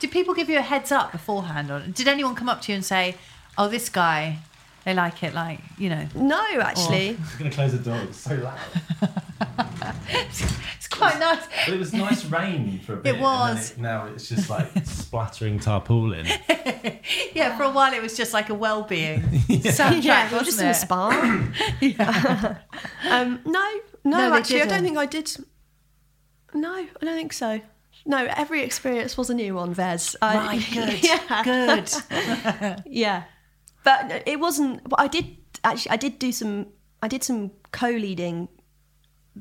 Did people give you a heads up beforehand, or did anyone come up to you and say, "Oh, this guy, they like it," like you know?
no, actually,
I'm going to close the door. It's so loud.
It's quite nice.
But it was nice rain for a bit. and then
was.
it- now it's just like splattering tarpaulin.
Yeah, for a while it was just like a well-being soundtrack,
yeah, we're just in a
wasn't
spa. um, no, no,
No,
actually, I don't
didn't.
think I did. No, I don't think so. No, every experience was a new one, Vez. I,
Right, good,
yeah,
good.
yeah. But it wasn't. But I did actually. I did do some. I did some co-leading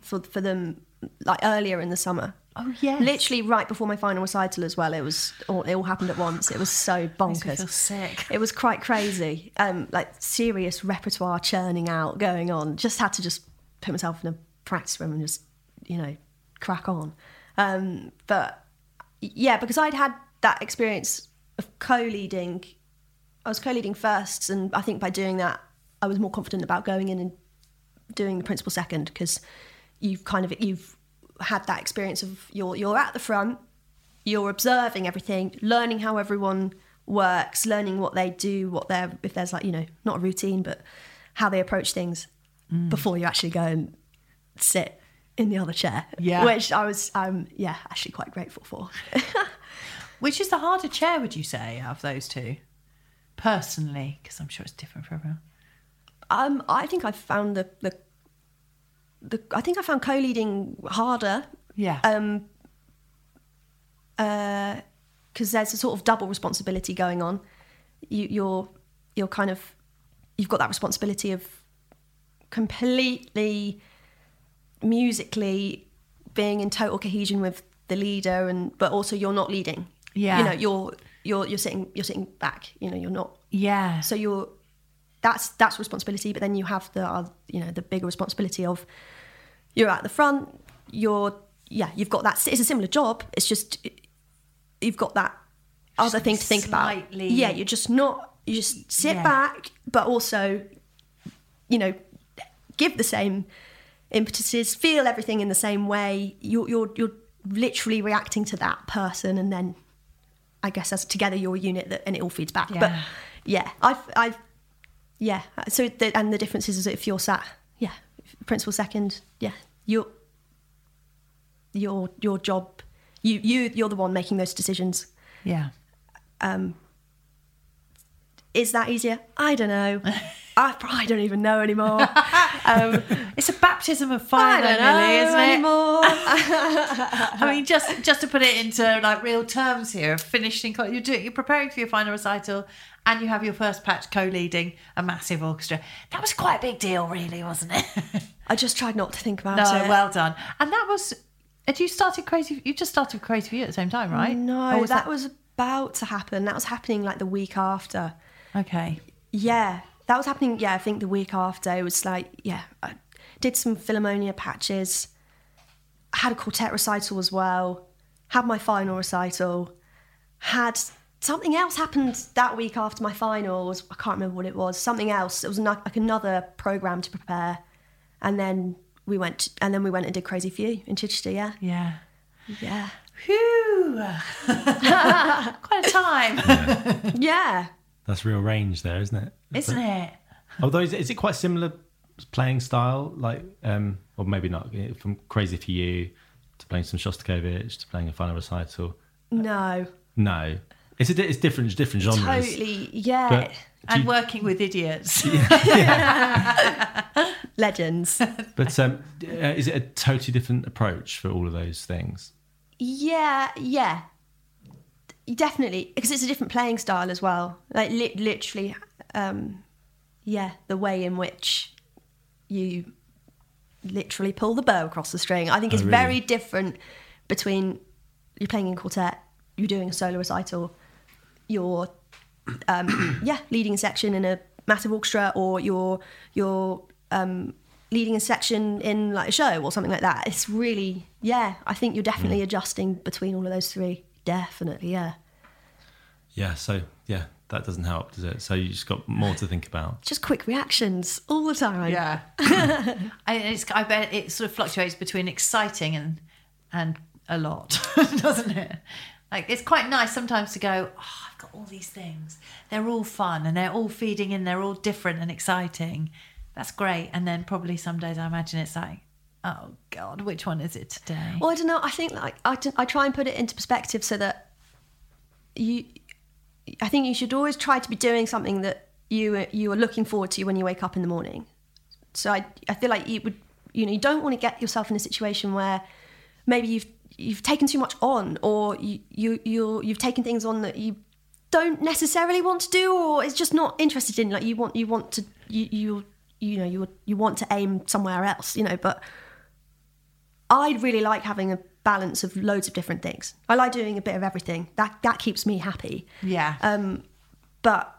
for for them like earlier in the summer.
Oh, yeah,
Literally right before my final recital as well. It was all, it all happened at once. It was so bonkers.
sick.
It was quite crazy. Um, like serious repertoire churning out going on. Just had to just put myself in a practice room and just you know crack on. Um, but yeah, because I'd had that experience of co-leading. I was co-leading first, and I think by doing that, I was more confident about going in and doing the principal second because you've kind of you've had that experience of you're you're at the front, you're observing everything, learning how everyone works, learning what they do, what they're if there's like you know not a routine but how they approach things before you actually go and sit in the other chair.
Yeah.
which I was um yeah actually quite grateful for.
Which is the harder chair, would you say, out of those two? Personally, because I'm sure it's different for everyone.
Um, I think I found the the, the I think I found co-leading harder.
Yeah.
Um. Because there's a sort of double responsibility going on. You, you're you're kind of you've got that responsibility of completely musically being in total cohesion with the leader, and but also you're not leading.
Yeah.
You know, you're you're you're sitting you're sitting back. You know, you're not
yeah.
so you're that's that's responsibility but then you have the uh, you know the bigger responsibility of you're at the front you're yeah you've got that it's a similar job it's just you've got that other thing to think
slightly-
about yeah you're just not you just sit
Yeah.
back but also you know give the same impetuses feel everything in the same way you're you're you're literally reacting to that person and then I guess as together you're a unit that and it all feeds back. But
Yeah.
yeah, I've I've yeah. So the, and the difference is, is if you're sat yeah principal second yeah your your your job you you you're the one making those decisions.
yeah.
Um, Is that easier? I don't know. I probably don't even know anymore.
Um, it's a baptism of fire,
I
though,
don't know
Millie, isn't it?
anymore.
I mean, just just to put it into like real terms here, finishing, you're doing, you're preparing for your final recital, and you have your first patch co-leading a massive orchestra. That was quite a big deal, really, wasn't it?
I just tried not to think about
no,
it.
No, well done. And that was. Had you started crazy? You just started crazy for you at the same time, right?
no,
Or
that was about to happen. That was happening like the week after.
okay.
Yeah, that was happening. Yeah, I think the week after it was like, yeah, I did some Philharmonia patches, had a quartet recital as well, had my final recital, had something else happened that week after my finals. I can't remember what it was. Something else. It was like another program to prepare, and then we went and then we went and did Crazy for You in Chichester. Yeah,
Yeah.
yeah,
Phew. quite a time,
yeah.
That's real range there, isn't it?
isn't it?
Although, is it, is it quite similar playing style? Like, um, or maybe not, from Crazy for You to playing some Shostakovich to playing a final recital?
No,
No. It's, a, it's different, different genres.
totally. Yeah,
But
And
you-
working with idiots.
legends.
But um, uh, is it a totally different approach for all of those things?
Yeah, yeah, definitely, because it's a different playing style as well. Like li- literally, um, yeah, the way in which you literally pull the bow across the string. I think it's
really?
very different between you're playing in quartet, you're doing a solo recital, you're um, yeah leading a section in a massive orchestra, or you're you're um, leading a section in like a show or something like that. It's really yeah. I think you're definitely adjusting between all of those three. Definitely, yeah.
Yeah, so yeah, that doesn't help, does it? So you just got more to think about.
Just quick reactions all the time.
Yeah, and it's, I bet it sort of fluctuates between exciting and and a lot, doesn't it? Like it's quite nice sometimes to go. Oh, I've got all these things. They're all fun and they're all feeding in. They're all different and exciting. That's great. And then probably some days I imagine it's like, oh God, which one is it today?
Well, I don't know. I think like I, I try and put it into perspective so that you. I think you should always try to be doing something that you you are looking forward to when you wake up in the morning. So I I feel like you would you know you don't want to get yourself in a situation where maybe you've you've taken too much on or you you you you've taken things on that you don't necessarily want to do or it's just not interested in like you want you want to you you you know you you want to aim somewhere else you know but I'd really like having a balance of loads of different things. I like doing a bit of everything. That that keeps me happy.
Yeah.
Um, but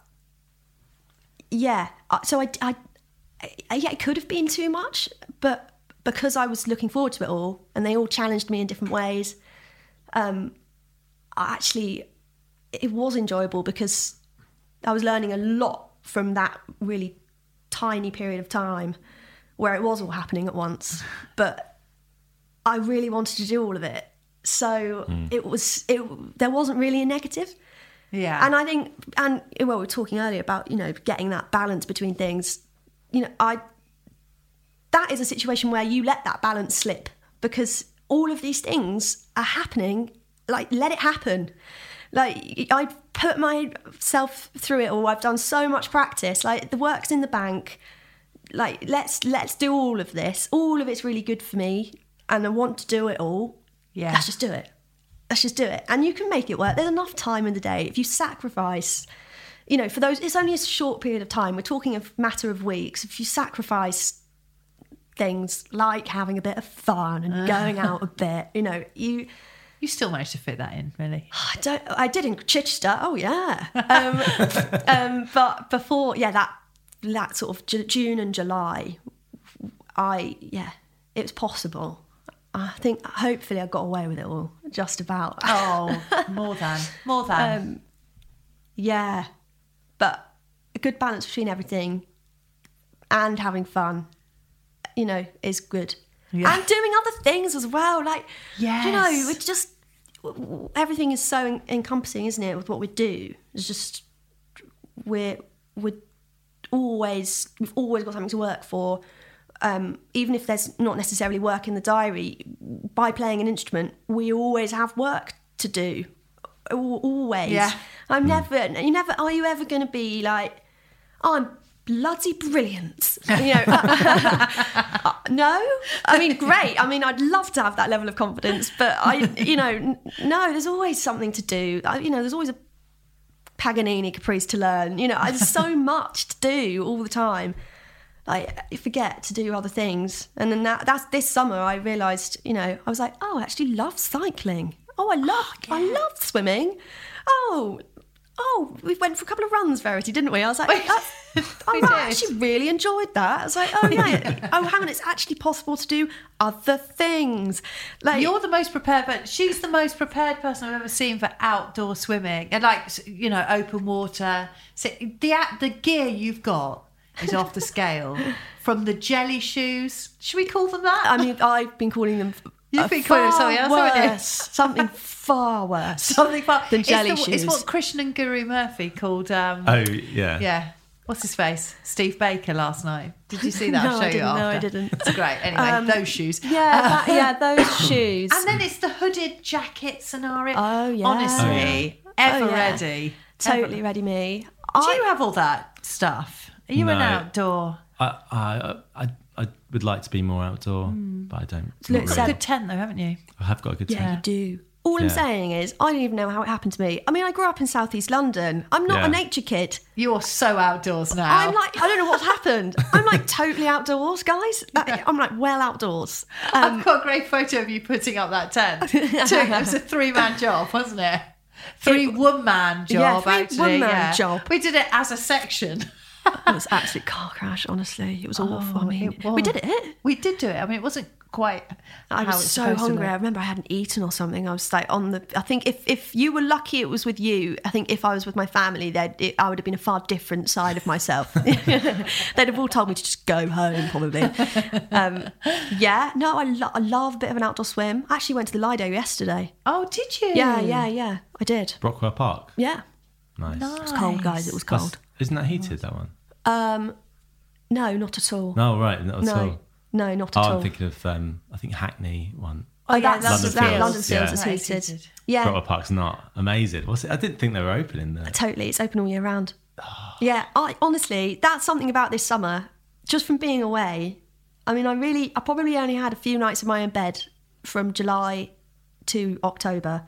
yeah, uh, so I, I, I, yeah, it could have been too much, but because I was looking forward to it all, and they all challenged me in different ways, um, I actually it was enjoyable because I was learning a lot from that really tiny period of time where it was all happening at once, but I really wanted to do all of it. So hmm. it was it there wasn't really a negative.
yeah.
And I think, and well, we were talking earlier about you know getting that balance between things. You know, I that is a situation where you let that balance slip because all of these things are happening. Like, let it happen. Like, I put myself through it all. I've done so much practice. Like, the work's in the bank. Like, let's let's do all of this. All of it's really good for me, and I want to do it all.
Yeah.
let's just do it let's just do it. And you can make it work. There's enough time in the day. If you sacrifice, you know, for those, it's only a short period of time. We're talking a matter of weeks. If you sacrifice things like having a bit of fun and going out a bit, you know, you.
you still managed to fit that in, really.
I don't. I did in Chichester. Oh yeah. Um, um, but before, yeah, that that sort of June and July, I yeah, it was possible. I think hopefully I got away with it all, just about.
Oh, more than, more than.
Um, yeah, but a good balance between everything and having fun, you know, is good.
Yeah.
And doing other things as well. Like, you know, it's just everything is so en- encompassing, isn't it, with what we do? It's just we're we're always we've always got something to work for. Um, even if there's not necessarily work in the diary, by playing an instrument, we always have work to do. Always.
Yeah.
I'm never. You never. Are you ever going to be like, oh, I'm bloody brilliant? You know. uh, no. I mean, great. I mean, I'd love to have that level of confidence, but I, you know, n- no. There's always something to do. I, you know, there's always a Paganini caprice to learn. You know, there's so much to do all the time. I forget to do other things, and then that, that's this summer. I realised, you know, I was like, oh, I actually love cycling. Oh, I oh, love, I love swimming. Oh, oh, we went for a couple of runs, Verity, didn't we? I was like, oh, right, I actually really enjoyed that. I was like, oh yeah, oh hang on, it's actually possible to do other things. Like
You're the most prepared, but she's the most prepared person I've ever seen for outdoor swimming and like you know open water. So the the gear you've got is off the scale. From the jelly shoes, should we call them that?
I mean, I've been calling them.
You've
uh,
been calling them
far
something else,
worse, something far worse.
something fun.
than
It's
jelly
the-
shoes.
It's what Krishnan Guru-Murthy called. Um,
Oh yeah.
yeah. What's his face? Steve Baker last night. Did you see that?
No,
I'll show you
didn't. No, I didn't.
It's great. Anyway,
Um,
those shoes.
Yeah, that, yeah, those shoes.
And then it's the hooded jacket scenario.
Oh, yeah.
Honestly,
Oh,
ever
yeah.
ready.
totally
Ever-
ready me.
Do you have all that stuff? Are you an outdoor?
I, I I I would like to be more outdoor, but I don't.
Look,
not
Seb-
really.
Good tent though, haven't you?
I have got a good tent.
Yeah,
time.
you do. All I'm saying is, I don't even know how it happened to me. I mean, I grew up in southeast London. I'm not
Yeah.
a nature kid.
You're so outdoors now.
I'm like, I don't know what's happened. I'm like totally outdoors, guys. That- I'm like well outdoors. Um,
I've got a great photo of you putting up that tent. Two- it was a three man job, wasn't it? Three one man job,
Yeah, three
actually.
one-man
yeah.
job.
We did it as a section.
It was absolute car crash. Honestly, it was awful. I mean,
Oh,
we did it.
We did do it. I mean, it wasn't quite.
I
how
was
it's
so
supposed to
hungry. I remember I hadn't eaten or something. I was like on the. I think if if you were lucky, it was with you. I think if I was with my family, then I would have been a far different side of myself. They'd have all told me to just go home, probably. Um, yeah, no, I, lo- I love a bit of an outdoor swim. I actually went to the Lido yesterday.
Oh, did you?
Yeah, yeah, yeah. I did.
Brockwell Park.
Yeah,
Nice.
it was cold, guys. It was
That's-
cold.
Isn't that heated? That one?
Um, no, not at all.
No, right, not at
no,
all.
no, not
Oh,
all.
I'm thinking of um, I think Hackney one.
Oh,
yeah,
that's
London
that,
Fields,
London Fields
yeah.
is
That is
heated.
heated.
Yeah,
Brockwell Park's not amazing. What's it? I didn't think they were open in there.
Totally, it's open all year round. Yeah, I honestly, that's something about this summer. Just from being away, I mean, I really, I probably only had a few nights in my own bed from July to October.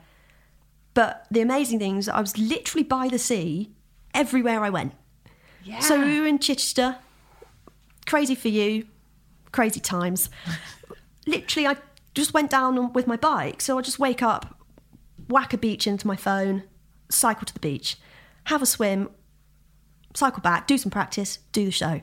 But the amazing thing is, I was literally by the sea everywhere I went.
Yeah.
So we were in Chichester. Crazy for you, crazy times. literally, I just went down with my bike. So I just wake up, whack a beach into my phone, cycle to the beach, have a swim, cycle back, do some practice, do the show.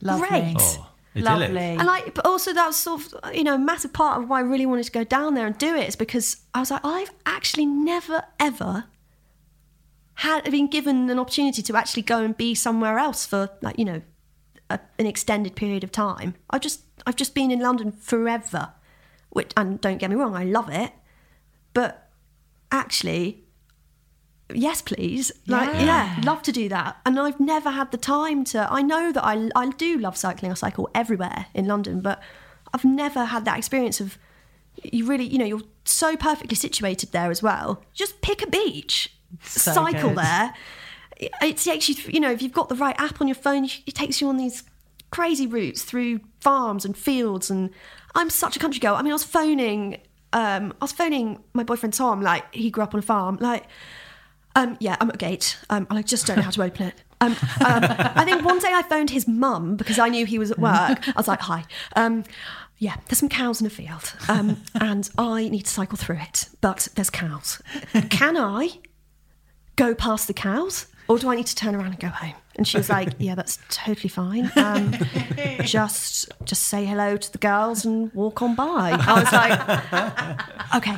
Lovely.
Great.
Oh.
Lovely.
And like, but also that was sort of, you know, a massive part of why I really wanted to go down there and do it is because I was like, I've actually never ever had been given an opportunity to actually go and be somewhere else for like, you know, a, an extended period of time. I just, I've just been in London forever, which, and don't get me wrong, I love it, but actually, yes, please, like, yeah, love to do that. And I've never had the time to. I know that I, I do love cycling. I cycle everywhere in London, but I've never had that experience of you really, you know, you're so perfectly situated there as well. Just pick a beach,
So
cycle
good.
there. It takes you, you know, if you've got the right app on your phone, it takes you on these crazy routes through farms and fields. And I'm such a country girl. I mean, I was phoning, um, I was phoning my boyfriend Tom, like he grew up on a farm, like. Um, yeah, I'm at a gate. Um, I just don't know how to open it. Um, um, I think one day I phoned his mum because I knew he was at work. I was like, "Hi, um, yeah, there's some cows in a field, um, and I need to cycle through it, but there's cows. Can I go past the cows, or do I need to turn around and go home?" And she was like, "Yeah, that's totally fine. Um, just just say hello to the girls and walk on by." I was like, "Okay,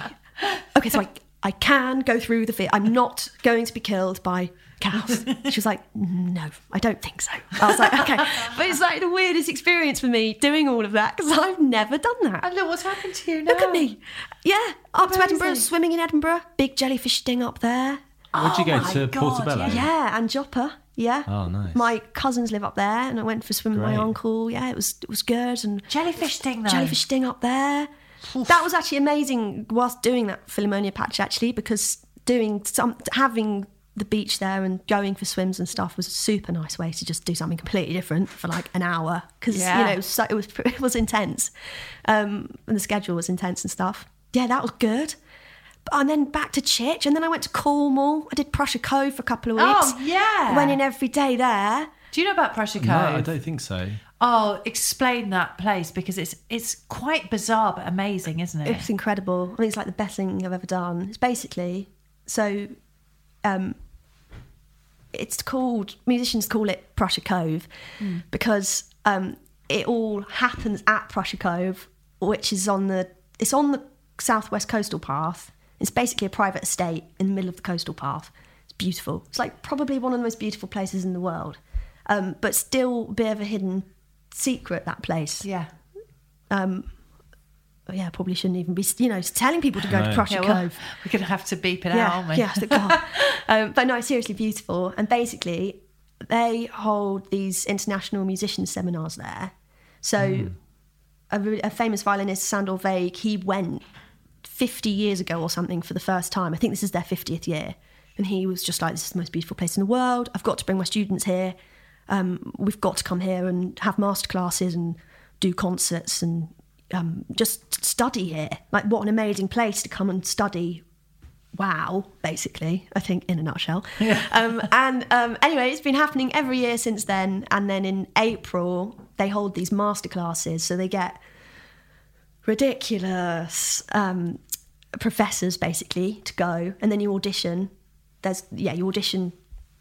okay, so I, I can go through the fear. I'm not going to be killed by cows. She was like, no, I don't think so. I was like, okay. But it's like the weirdest experience for me doing all of that because I've never done that.
And look what's happened to you now.
Look at me. Yeah, up to Edinburgh, swimming in Edinburgh, big jellyfish sting up there.
Would you go
Oh
to
God,
Portobello?
Yeah, and Joppa. Yeah.
Oh, nice.
My cousins live up there, and I went for a swim with my uncle. Yeah, it was it was good. And
Jellyfish sting though.
jellyfish sting up there. That was actually amazing whilst doing that Philharmonia patch actually because doing some having the beach there and going for swims and stuff was a super nice way to just do something completely different for like an hour because
Yeah.
you know it was, so, it was it was intense um, and the schedule was intense and stuff. Yeah, that was good. And then back to Chich, and then I went to Cornwall. I did Prussia Cove for a couple of weeks.
Oh, yeah.
went in every day there.
Do you know about Prussia Cove?
No, I don't think so.
Oh, explain that place because it's it's quite bizarre but amazing, isn't it?
It's incredible. I think it's like the best thing I've ever done. It's basically so. Um, it's called musicians call it Prussia Cove because um, it all happens at Prussia Cove, which is on the it's on the southwest coastal path. It's basically a private estate in the middle of the coastal path. It's beautiful. It's like probably one of the most beautiful places in the world, um, but still a bit of a hidden secret. That place
yeah.
um, yeah, probably shouldn't even be, you know, telling people to go to
No.
Prussia
Yeah, well,
Cove.
we're gonna have to beep it out, aren't we?
yeah, thank God. um, but no, seriously beautiful. And basically, they hold these international musician seminars there. So, a, a famous violinist, Sandor Végh, he went 50 years ago or something for the first time. I think this is their 50th year. And he was just like, this is the most beautiful place in the world. I've got to bring my students here. Um, we've got to come here and have masterclasses and do concerts and um, just study here. Like, what an amazing place to come and study wow, basically, I think, in a nutshell. Um, and um, anyway, it's been happening every year since then. And then in April, they hold these masterclasses. So they get ridiculous um, professors, basically, to go. And then you audition. There's, yeah, you audition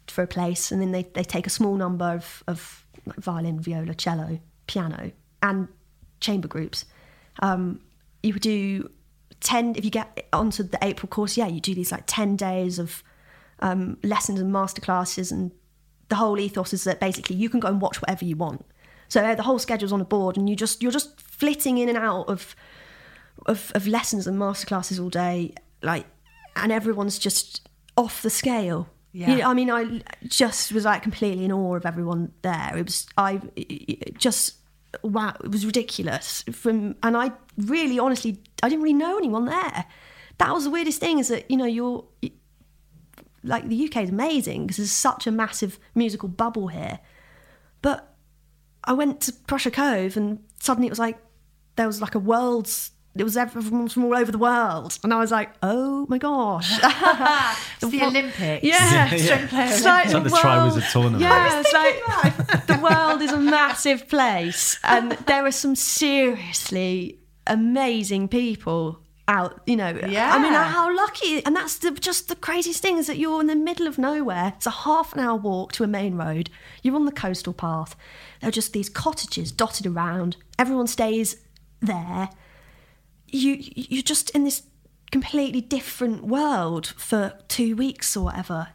for a place. And then they, they take a small number of, of like violin, viola, cello, piano, and chamber groups. Um, you would do 10 if you get onto the april course yeah you do these like 10 days of um, lessons and masterclasses and the whole ethos is that basically you can go and watch whatever you want so uh, the whole schedule's on a board and you just you're just flitting in and out of of, of lessons and masterclasses all day like and everyone's just off the scale
Yeah.
You know, I mean, I just was like completely in awe of everyone there. It was, I it just, wow, it was ridiculous. From and I really, honestly, I didn't really know anyone there. That was the weirdest thing is that you know you're like the UK is amazing because there's such a massive musical bubble here, but I went to Prussia Cove and suddenly it was like there was like a world's. It was everyone from all over the world, and I was like, "Oh my gosh!"
It's the Olympics.
Yeah,
String player
It's like,
It's like the
world-
Triwizard Tournament.
Yeah, it's like the world is a massive place, and there are some seriously amazing people out. You know, Yeah. I mean, how lucky! And that's the, just the craziest thing is that you're in the middle of nowhere. It's a half an hour walk to a main road. You're on the coastal path. There are just these cottages dotted around. Everyone stays there. You you're just in this completely different world for two weeks or whatever.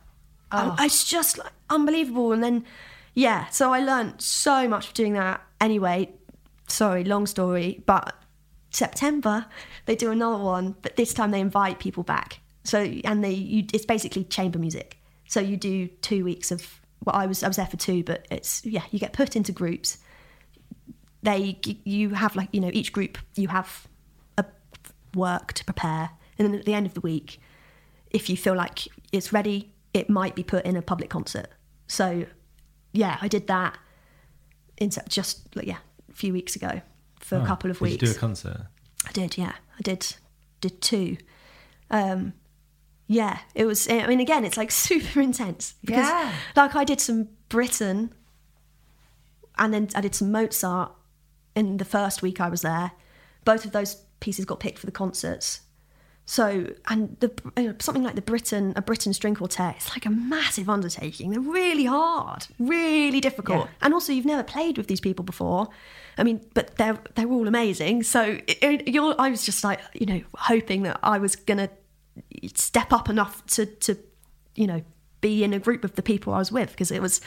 Oh. Ah.
And It's just like, unbelievable. And then, yeah, so I learned so much for doing that. Anyway, sorry, long story, but September they do another one, but this time they invite people back. So and they you, it's basically chamber music. So you do two weeks of well, I was I was there for two, but it's yeah, you get put into groups. They you have like you know each group you have a work to prepare, and then at the end of the week, if you feel like it's ready, it might be put in a public concert. So yeah, I did that in just like, yeah a few weeks ago for a
Oh,
couple of
did
weeks.
you do a concert?
I did, yeah. I did did two. Um yeah, it was I mean again, it's like super intense because
Yeah.
like I did some Britten and then I did some Mozart in the first week I was there. Both of those pieces got picked for the concerts. So, and the you know, something like the Britten, a Britten string quartet, it's like a massive undertaking. They're really hard, really difficult,
Yeah.
and also you've never played with these people before. I mean, but they're they're all amazing. So, it, it- you're, I was just like, you know, hoping that I was gonna step up enough to to, you know, be in a group of the people I was with because it was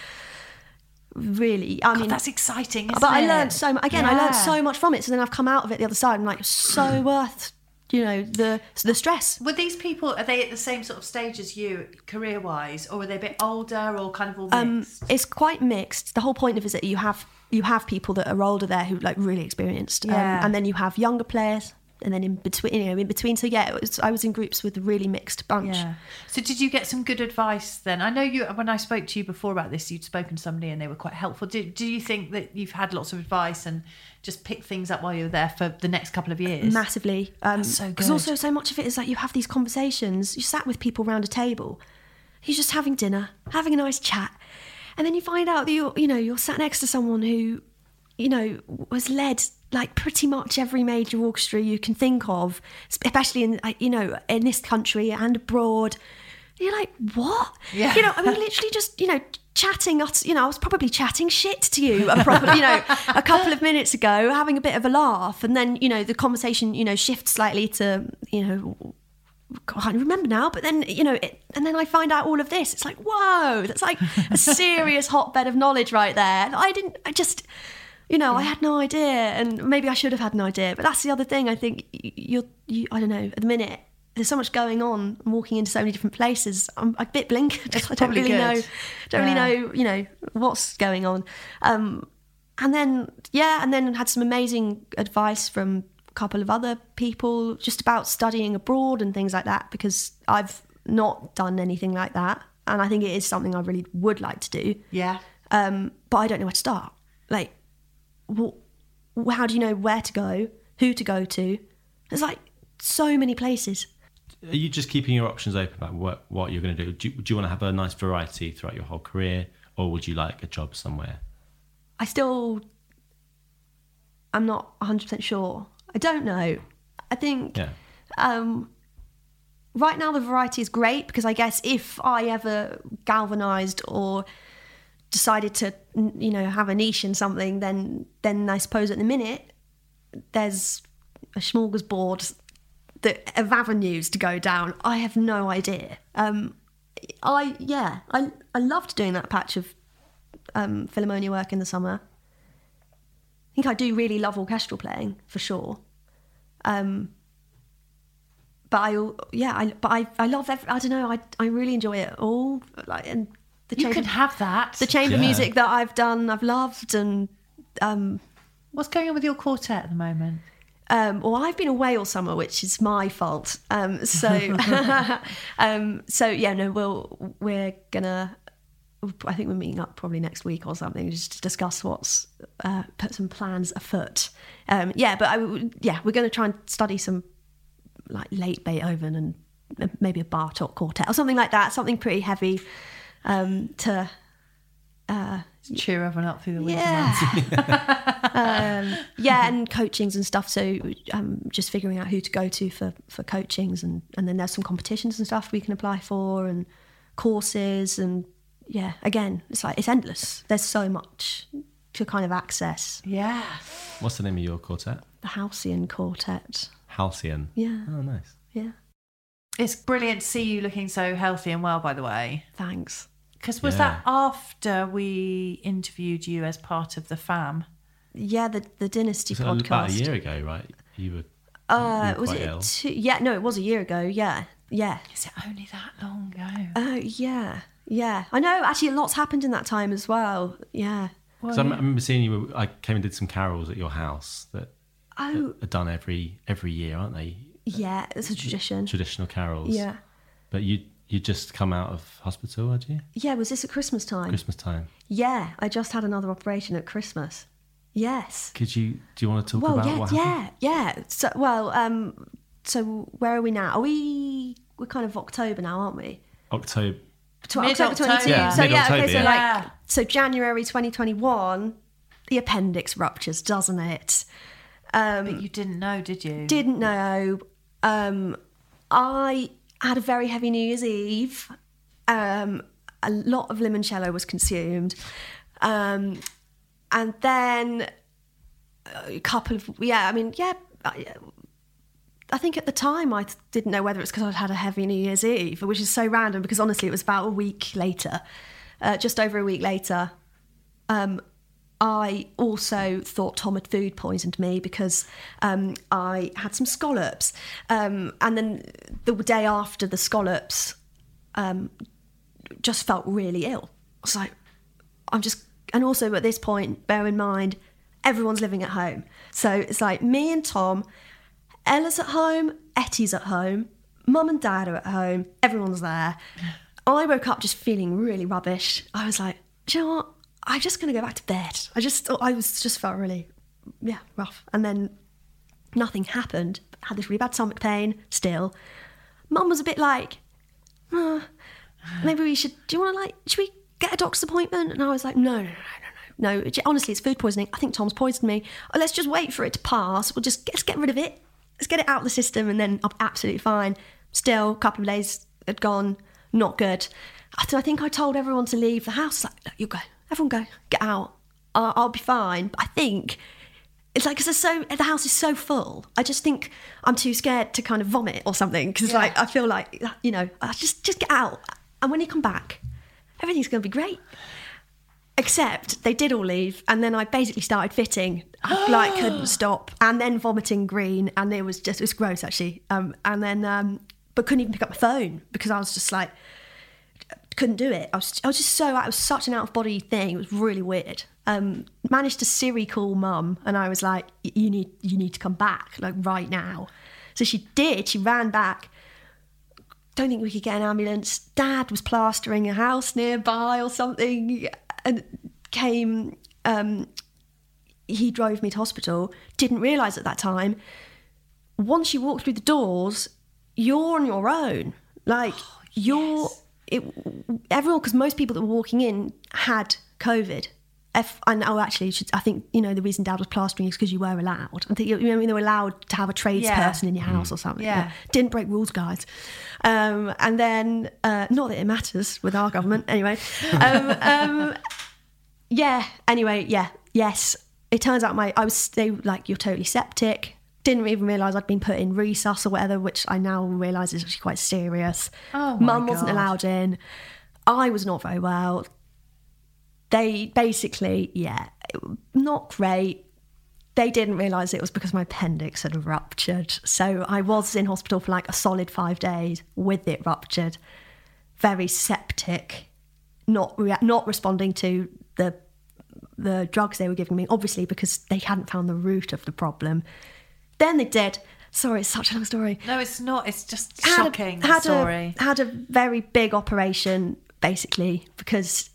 really. I
God,
mean,
that's exciting. Isn't
but I learned so much. Again, I learned so much from it. So then I've come out of it the other side i'm like so worth, you know, the the stress.
Were these people are they at the same sort of stage as you career wise, or were they a bit older, or kind of all
Um,
mixed?
it's quite mixed. The whole point of it is that you have you have people that are older there who like really experienced, um, and then you have younger players, and then in between, you know, in between. So yeah, it was, I was in groups with a really mixed bunch.
Yeah. So did you get some good advice then? I know you when I spoke to you before about this, you'd spoken to somebody and they were quite helpful. Do, do you think that you've had lots of advice and just picked things up while you were there for the next couple of years?
massively. Um,
so
Because also so much of it is like you have these conversations. You sat with people around a table. You're just having dinner, having a nice chat, and then you find out that you you know you're sat next to someone who, you know, was led like pretty much every major orchestra you can think of, especially in you know in this country and abroad. You're like, what?
Yeah.
You know, I mean, literally just you know chatting us. You know, I was probably chatting shit to you, a proper, you know, a couple of minutes ago, having a bit of a laugh, and then you know the conversation, you know, shifts slightly to you know. I can't remember now, but then you know, it, and then I find out all of this. It's like, whoa, that's like a serious hotbed of knowledge right there. I didn't, I just, you know, I had no idea, and maybe I should have had an idea. But that's the other thing. I think you're, you, I don't know. At the minute, there's so much going on. I'm walking into so many different places. I'm a bit blinkered. I don't really know. Don't
Yeah.
really know. You know what's going on. Um, and then yeah, and then had some amazing advice from a couple of other people just about studying abroad and things like that because I've not done anything like that, and I think it is something I really would like to do.
Yeah.
Um, but I don't know where to start. Like, wh- how do you know where to go, who to go to? There's like so many places.
Are you just keeping your options open about what, what you're going to do? Do you, do you want to have a nice variety throughout your whole career, or would you like a job somewhere?
I still, I'm not 100% sure. I don't know. I think
Yeah.
um, right now the variety is great because I guess if I ever galvanized or decided to, you know, have a niche in something, then then I suppose at the minute there's a smorgasbord that of avenues to go down. I have no idea. Um, I yeah, I I loved doing that patch of um, Philharmonia work in the summer. I think I do really love orchestral playing for sure. Um, but I, yeah, I, but I, I love. Every, I don't know. I, I really enjoy it all. Like, and the
You
chamber,
can have that.
the chamber
Yeah.
music that I've done, I've loved, and um,
What's going on with your quartet at the moment?
um, well, I've been away all summer, which is my fault. Um, so, um, so yeah, no, we'll we're gonna. I think we're meeting up probably next week or something just to discuss what's uh, put some plans afoot. Um, yeah, but I, w- yeah, we're going to try and study some like late Beethoven and maybe a Bartok quartet or something like that, something pretty heavy um, to uh,
Cheer everyone up through the winter
Yeah.
months.
um, yeah, and coachings and stuff. So um, just figuring out who to go to for, for coachings, and, and then there's some competitions and stuff we can apply for, and courses, and yeah, again, it's like it's endless. There's so much to kind of access.
Yeah.
What's the name of your quartet?
The Halcyon Quartet.
Halcyon.
Yeah,
Oh, nice.
yeah.
It's brilliant to see you looking so healthy and well, by the way.
Thanks.
Because was
Yeah.
that after we interviewed you as part of the fam?
Yeah, the the Dynasty
So
podcast.
about a year ago, right? You were.
Uh,
you were
was
quite
it?
ill.
Two, yeah, no, it was a year ago. Yeah, yeah.
Is it only that long ago?
Oh, yeah, yeah. I know. Actually, a lot's happened in that time as well. Yeah.
Because I remember seeing you. I came and did some carols at your house that
Oh,
are done every every year, aren't they?
yeah. It's a tradition.
Traditional carols.
Yeah.
But you you just come out of hospital, had you?
Yeah. Was this at Christmas time?
Christmas time.
Yeah. I just had another operation at Christmas. Yes.
Could you do you want to talk
Well,
about
yeah,
what happened?
yeah, yeah. So, well, um, so where are we now? Are we? We're kind of October now, aren't we?
October.
Tw- October
Mid-October.
22.
Yeah,
so yeah, okay, so
yeah.
like so January 2021, the appendix ruptures, doesn't it? Um,
but you didn't know, did you?
didn't know. Um, I had a very heavy New Year's Eve. Um, a lot of limoncello was consumed, um, and then a couple of yeah. I mean, yeah. I, I think at the time I didn't know whether it's because I'd had a heavy New Year's Eve, which is so random because honestly it was about a week later, uh, just over a week later. Um, I also thought Tom had food poisoned me because um, I had some scallops. Um, and then the day after the scallops, um, just felt really ill. I was like, I'm just, and also at this point, bear in mind, everyone's living at home. So it's like me and Tom, Ella's at home, Etty's at home, mum and dad are at home, everyone's there. I woke up just feeling really rubbish. I was like, do you know what? I'm just going to go back to bed. I just, I was just felt really, yeah, rough. And then nothing happened. Had this really bad stomach pain still. Mum was a bit like, "Oh, maybe we should, do you want to like, should we get a doctor's appointment? And I was like, no, no, no, no, no. No, honestly, it's food poisoning. I think Tom's poisoned me. Oh, let's just wait for it to pass. We'll just let's get rid of it. Let's get it out of the system, and then I'm absolutely fine. Still, a couple of days had gone, not good. I, think I told everyone to leave the house. Like, "Look, you go, everyone go, get out. I'll, I'll be fine. But I think it's like because so the house is so full. I just think I'm too scared to kind of vomit or something because like I feel like you know I just just get out. And when you come back, everything's going to be great. Except they did all leave, and then I basically started fitting. I like couldn't stop, and then vomiting green, and it was just it was gross actually. Um, and then um, but couldn't even pick up my phone because I was just like couldn't do it. I was, I was just so, it was such an out of body thing. It was really weird. Um, managed to Siri call mum, and I was like, "You need, you need to come back, like right now." So she did. She ran back. Don't think we could get an ambulance. Dad was plastering a house nearby or something, and came. Um, he drove me to hospital. Didn't realise at that time. Once you walk through the doors, you're on your own. Like you're it, everyone because most people that were walking in had COVID. If, and oh, actually, should, I think you know the reason Dad was plastering is because you were allowed. I think you know they were allowed to have a tradesperson
Yeah.
in your house or something.
Yeah.
didn't break rules, guys. Um, and then, uh, not that it matters with our government, anyway. Um, um, yeah. Anyway, yeah. Yes. It turns out my I was they like you're totally septic. Didn't even realise I'd been put in resus or whatever, which I now realise is actually quite serious.
Oh
Mum wasn't allowed in. I was not very well. They basically, yeah, not great. They didn't realise it was because my appendix had ruptured. So I was in hospital for like a solid five days with it ruptured. Very septic, not rea- not responding to the the drugs they were giving me, obviously because they hadn't found the root of the problem. Then they did. Sorry, it's such a long story.
No, it's not. It's just
Had
shocking the
had
story.
A, had a very big operation basically because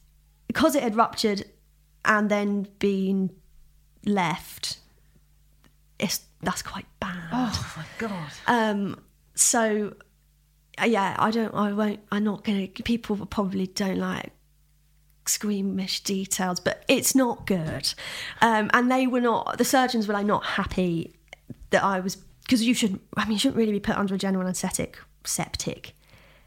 because it had ruptured and then been left. It's that's quite bad.
oh my god.
Um, so uh, yeah, I don't, I won't, I'm not gonna. People probably don't like squeamish details, but it's not good. Um, and they were not. The surgeons were like not happy that I was because you should. I mean, you shouldn't really be put under a general anaesthetic septic.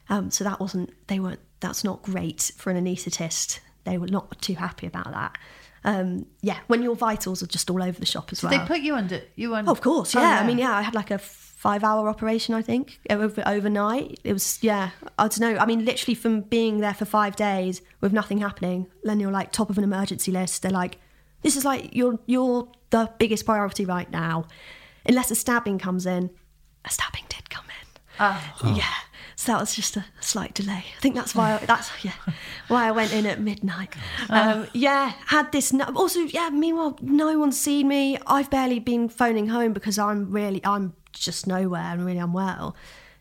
Um, so that wasn't. They weren't. That's not great for an anaesthetist. They were not too happy about that. Um, yeah, when your vitals are just all over the shop as well.
They put you under you under.
Oh, of course,
Oh,
yeah. I mean, yeah, I had like a five-hour operation, I think, over, overnight. It was, yeah, I don't know. I mean, literally from being there for five days with nothing happening, then you're like top of an emergency list. They're like, this is like you're you're the biggest priority right now, unless a stabbing comes in. A stabbing did come in.
Oh.
Yeah. So that was just a slight delay. I think that's why that's yeah why I went in at midnight. Um, yeah, had this. No, also, yeah. Meanwhile, no one's seen me. I've barely been phoning home because I'm really I'm just nowhere and really unwell.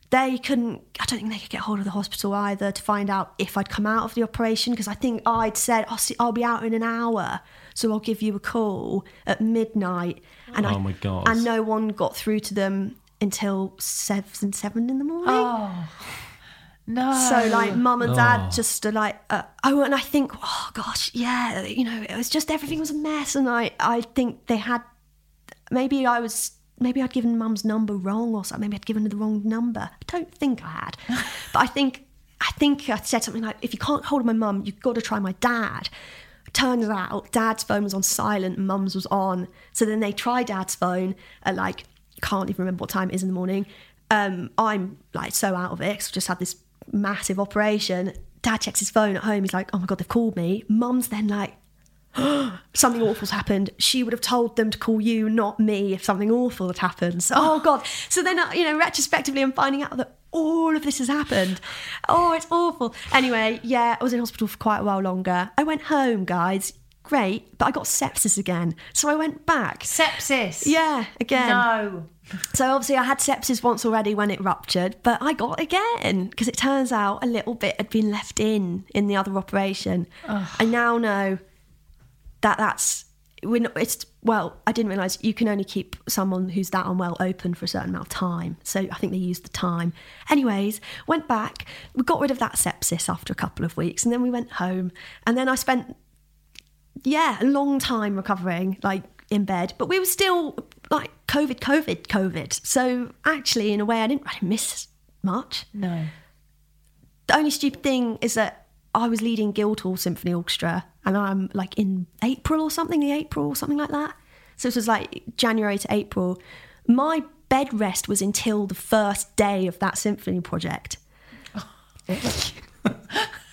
They couldn't. I don't think they could get hold of the hospital either to find out if I'd come out of the operation because I think I'd said I'll see, I'll be out in an hour, so I'll give you a call at midnight. And
Oh
I,
my God.
And no one got through to them until seven seven in the morning.
Oh no!
So like mum and dad just are like, uh, oh, and I think, oh gosh, yeah, you know, it was just everything was a mess, and I I think they had maybe I was maybe I'd given mum's number wrong or something. Maybe I'd given her the wrong number. I don't think I had, but I think I think I said something like, if you can't hold my mum, you've got to try my dad. Turns out dad's phone was on silent mum's was on. So then they try dad's phone at like, can't even remember what time it is in the morning. Um, I'm like so out of it 'cause I've just had this massive operation. Dad checks his phone at home. He's like, oh my God, they've called me. Mum's then like, something awful's happened. She would have told them to call you, not me, if something awful had happened. So, oh God. So then, uh, you know, retrospectively, I'm finding out that all of this has happened. Oh, it's awful. Anyway, yeah, I was in hospital for quite a while longer. I went home, guys. Great. But I got sepsis again. So I went back.
sepsis.
Yeah, again.
No.
So obviously I had sepsis once already when it ruptured, but I got it again because it turns out a little bit had been left in in the other operation. I now know that that's we're not, it's well I didn't realise you can only keep someone who's that unwell open for a certain amount of time. So I think they used the time. Anyways, went back. We got rid of that sepsis after a couple of weeks, and then we went home, and then I spent yeah, a long time recovering, like in bed, but we were still like COVID, COVID, COVID. So actually, in a way, I didn't, I didn't miss much.
No.
The only stupid thing is that I was leading Guildhall Symphony Orchestra, and I'm like in April or something, the April or something like that. So this was like January to April. My bed rest was until the first day of that symphony project.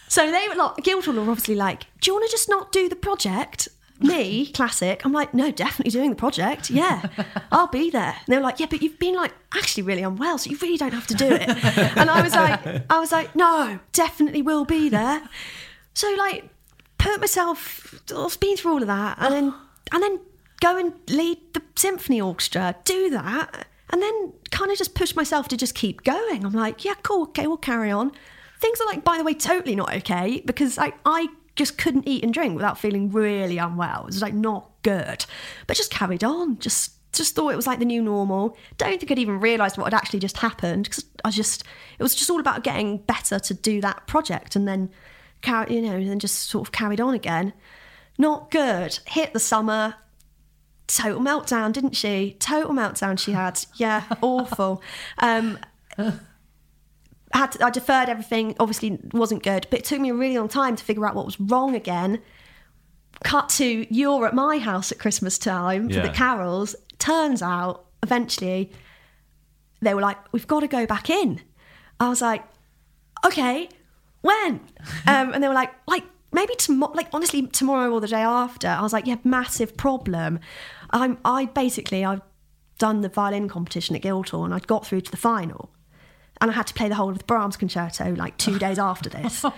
So they were like, Guildhall were obviously like, do you want to just not do the project? Me, classic. I'm like, no, definitely doing the project. Yeah, I'll be there. And they were like, yeah, but you've been like actually really unwell, so you really don't have to do it. And I was like, I was like, no, definitely will be there. So like, put myself, I've been through all of that, and then and then go and lead the symphony orchestra, do that, and then kind of just push myself to just keep going. I'm like, yeah, cool, okay, we'll carry on. Things are like, by the way, totally not okay because like I just couldn't eat and drink without feeling really unwell. It was like not good, but just carried on. Just just thought it was like the new normal. Don't think I'd even realised what had actually just happened because I just it was just all about getting better to do that project and then carry you know and then just sort of carried on again. Not good. Hit the summer. Total meltdown, didn't she? Total meltdown she had. Yeah, awful. Um, had to, I deferred everything. Obviously, wasn't good, but it took me a really long time to figure out what was wrong again. Cut to you're at my house at Christmas time for the carols. Turns out, eventually, they were like, "We've got to go back in." I was like, "Okay, when?" um, and they were like, "Like maybe tomorrow. Like honestly, tomorrow or the day after." I was like, "Yeah, massive problem." I'm I basically I've done the violin competition at Guildhall and I'd got through to the final and I had to play the whole of the Brahms concerto like two days after this. so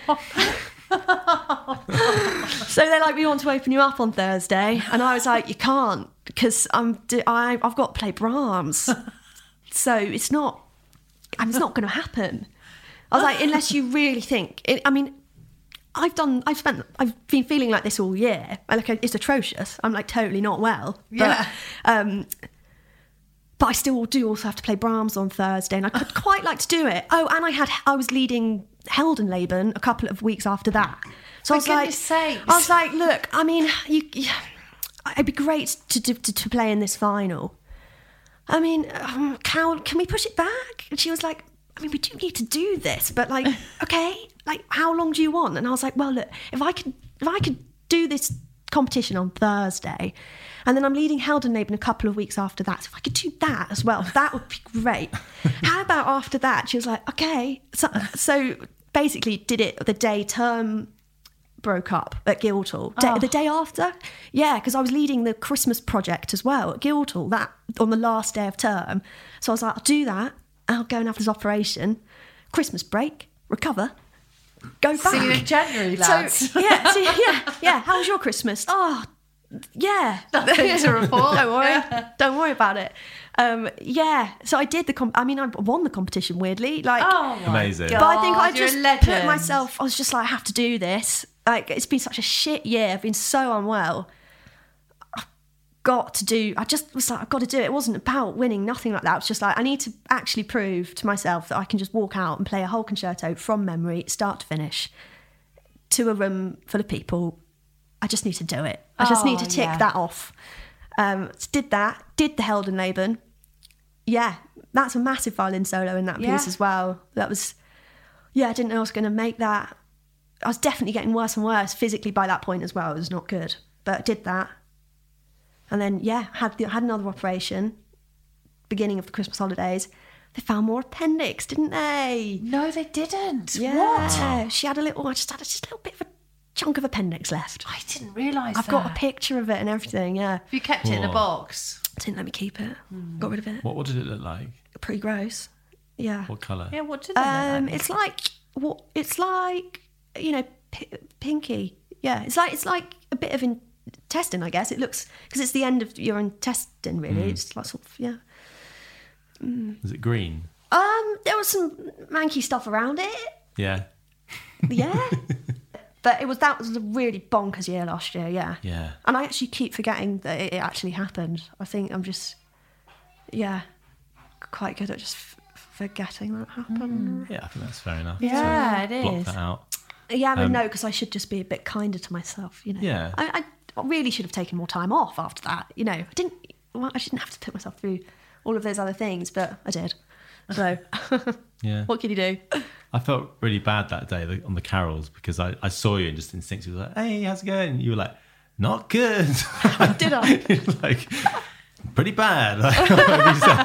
they're like, "We want to open you up on Thursday," and I was like, "You can't because I'm I, I've got to play Brahms, so it's not and it's not going to happen." I was like, "Unless you really think," it, I mean. I've done. I've spent. I've been feeling like this all year. I Like it's atrocious. I'm like totally not well. But,
Yeah.
Um, but I still do also have to play Brahms on Thursday, and I could quite like to do it. Oh, and I had I was leading Heldenleben a couple of weeks after that, So I was like,
sakes.
I was like, look, I mean, you, you, it'd be great to, to to play in this final. I mean, um, can can we push it back? And she was like, I mean, we do need to do this, but like, okay, like, how long do you want? And I was like, well, look, if I could, if I could do this competition on Thursday, and then I'm leading Heldenleben a couple of weeks after that, so if I could do that as well, that would be great. how about after that? She was like, okay, so so basically did it the day term broke up at Guildhall. Day, oh. The day after? Yeah, because I was leading the Christmas project as well at Guildhall that on the last day of term. So I was like, I'll do that. I'll go and have this operation. Christmas break, recover, go back.
See you in January, lads.
So, yeah, so, yeah, yeah. How was your Christmas? Oh, yeah.
Nothing to report.
Don't worry. Don't worry about it. Um, yeah. So I did the. Comp- I mean, I won the competition. Weirdly, like.
Oh,
Amazing.
God,
But I think I just
legend.
put myself. I was just like, I have to do this. Like it's been such a shit year. I've been so unwell. Got to do. I just was like, I've got to do it. It wasn't about winning. Nothing like that. It was just like I need to actually prove to myself that I can just walk out and play a whole concerto from memory, start to finish, to a room full of people. I just need to do it. I just need
Oh,
to tick
yeah.
that off. Um, did that. Did the Heldenleben. Yeah, that's a massive violin solo in that
Yeah.
piece as well. That was yeah, I didn't know I was going to make that. I was definitely getting worse and worse physically by that point as well. It was not good, but I did that, and then yeah, had the, had another operation. Beginning of the Christmas holidays, they found more appendix, didn't they?
No, they didn't.
Yeah,
What?
she had a little. I just had a, just a little bit of a chunk of appendix left.
I didn't realise
I've
that.
got a picture of it and everything. Yeah,
Have you kept it in a
Whoa.
box?
didn't let me keep it. Got rid of it.
What, what did it look like?
Pretty gross. Yeah.
What colour?
Yeah, what did they look
Um,
like?
it's like what? It's like you know, p- pinky. Yeah, it's like it's like a bit of intestine, I guess. It looks because it's the end of your intestine, really. It's like sort of yeah.
Is it green?
Um, there was some manky stuff around it.
Yeah.
Yeah. But it was that was a really bonkers year last year, yeah.
Yeah.
And I actually keep forgetting that it, it actually happened. I think I'm just, yeah, quite good at just f- forgetting that happened.
Yeah, I think that's fair enough.
Yeah, it
Block
is.
that out.
Yeah, I mean,
Um,
no, because I should just be a bit kinder to myself, you know.
Yeah.
I, I really should have taken more time off after that. You know, I didn't. Well, I didn't have to put myself through all of those other things, but I did. So,
Yeah.
what can you do?
I felt really bad that day on the carols because I, I saw you and just instinctively was like, hey, how's it going? And you were like, not good.
Did I?
Like, pretty bad. Like, whatever you said.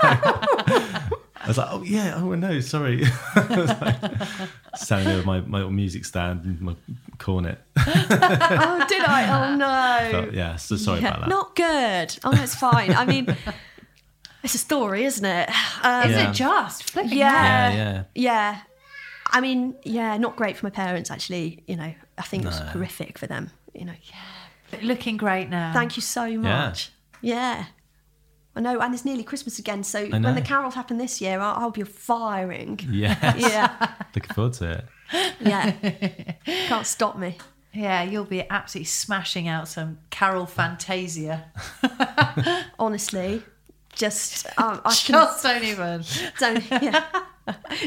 I was like, oh, yeah, oh, no, sorry. I like, standing there with my, my little music stand and my cornet.
oh, did I? Oh no.
But, yeah, so sorry
Yeah,
about that.
Not good. Oh, no, it's fine. I mean, it's a story, isn't it? Um,
Is
Yeah.
it just? Flipping
yeah,
Yeah, yeah.
yeah. I mean, yeah, not great for my parents. Actually, you know, I think it was horrific for them. You know,
But looking great now.
Thank you so much. Yeah. I know, and it's nearly Christmas again, so when the carols happen this year, I'll, I'll be firing.
Yes.
Yeah,
Looking forward to it.
yeah. Can't stop me.
Yeah, you'll be absolutely smashing out some Carol Fantasia.
Honestly, just um, I can
Just don't even.
don't. Yeah.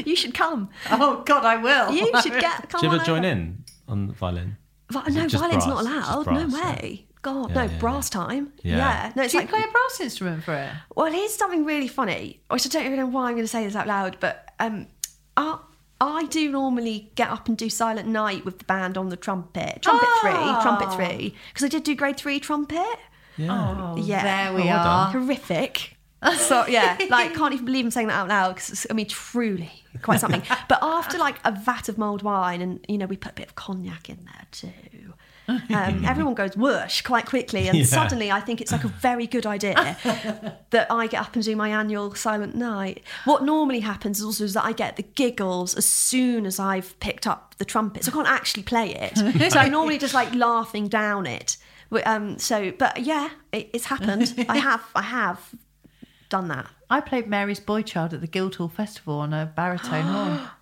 You should come.
Oh God, I will.
You should get. Come
Do you
on
join
over.
in on the violin?
Vi-
Is it
no,
just
violin's not
brass? Just
allowed.
brass,
no
yeah.
way. God,
Yeah,
no,
yeah,
brass time.
Yeah.
Yeah. No, it's
Do you
like
play a brass instrument for it?
Well, here's something really funny, which I don't even know why I'm going to say this out loud, but um, I, I do normally get up and do Silent Night with the band on the trumpet, trumpet
Ah.
three, trumpet three, because I did do grade three trumpet.
Yeah.
Oh,
Yeah.
there we
Oh, well
are.
Horrific. So yeah, like can't even believe I'm saying that out loud because I mean truly quite something. but after like a vat of mulled wine and you know we put a bit of cognac in there too. Um, everyone goes whoosh quite quickly, and
Yeah.
suddenly I think it's like a very good idea that I get up and do my annual silent night. What normally happens is also is that I get the giggles as soon as I've picked up the trumpet, so I can't actually play it. so I'm normally just like laughing down it. Um, so, but yeah, it, it's happened. I have, I have done that.
I played Mary's Boy Child at the Guildhall Festival on a baritone horn.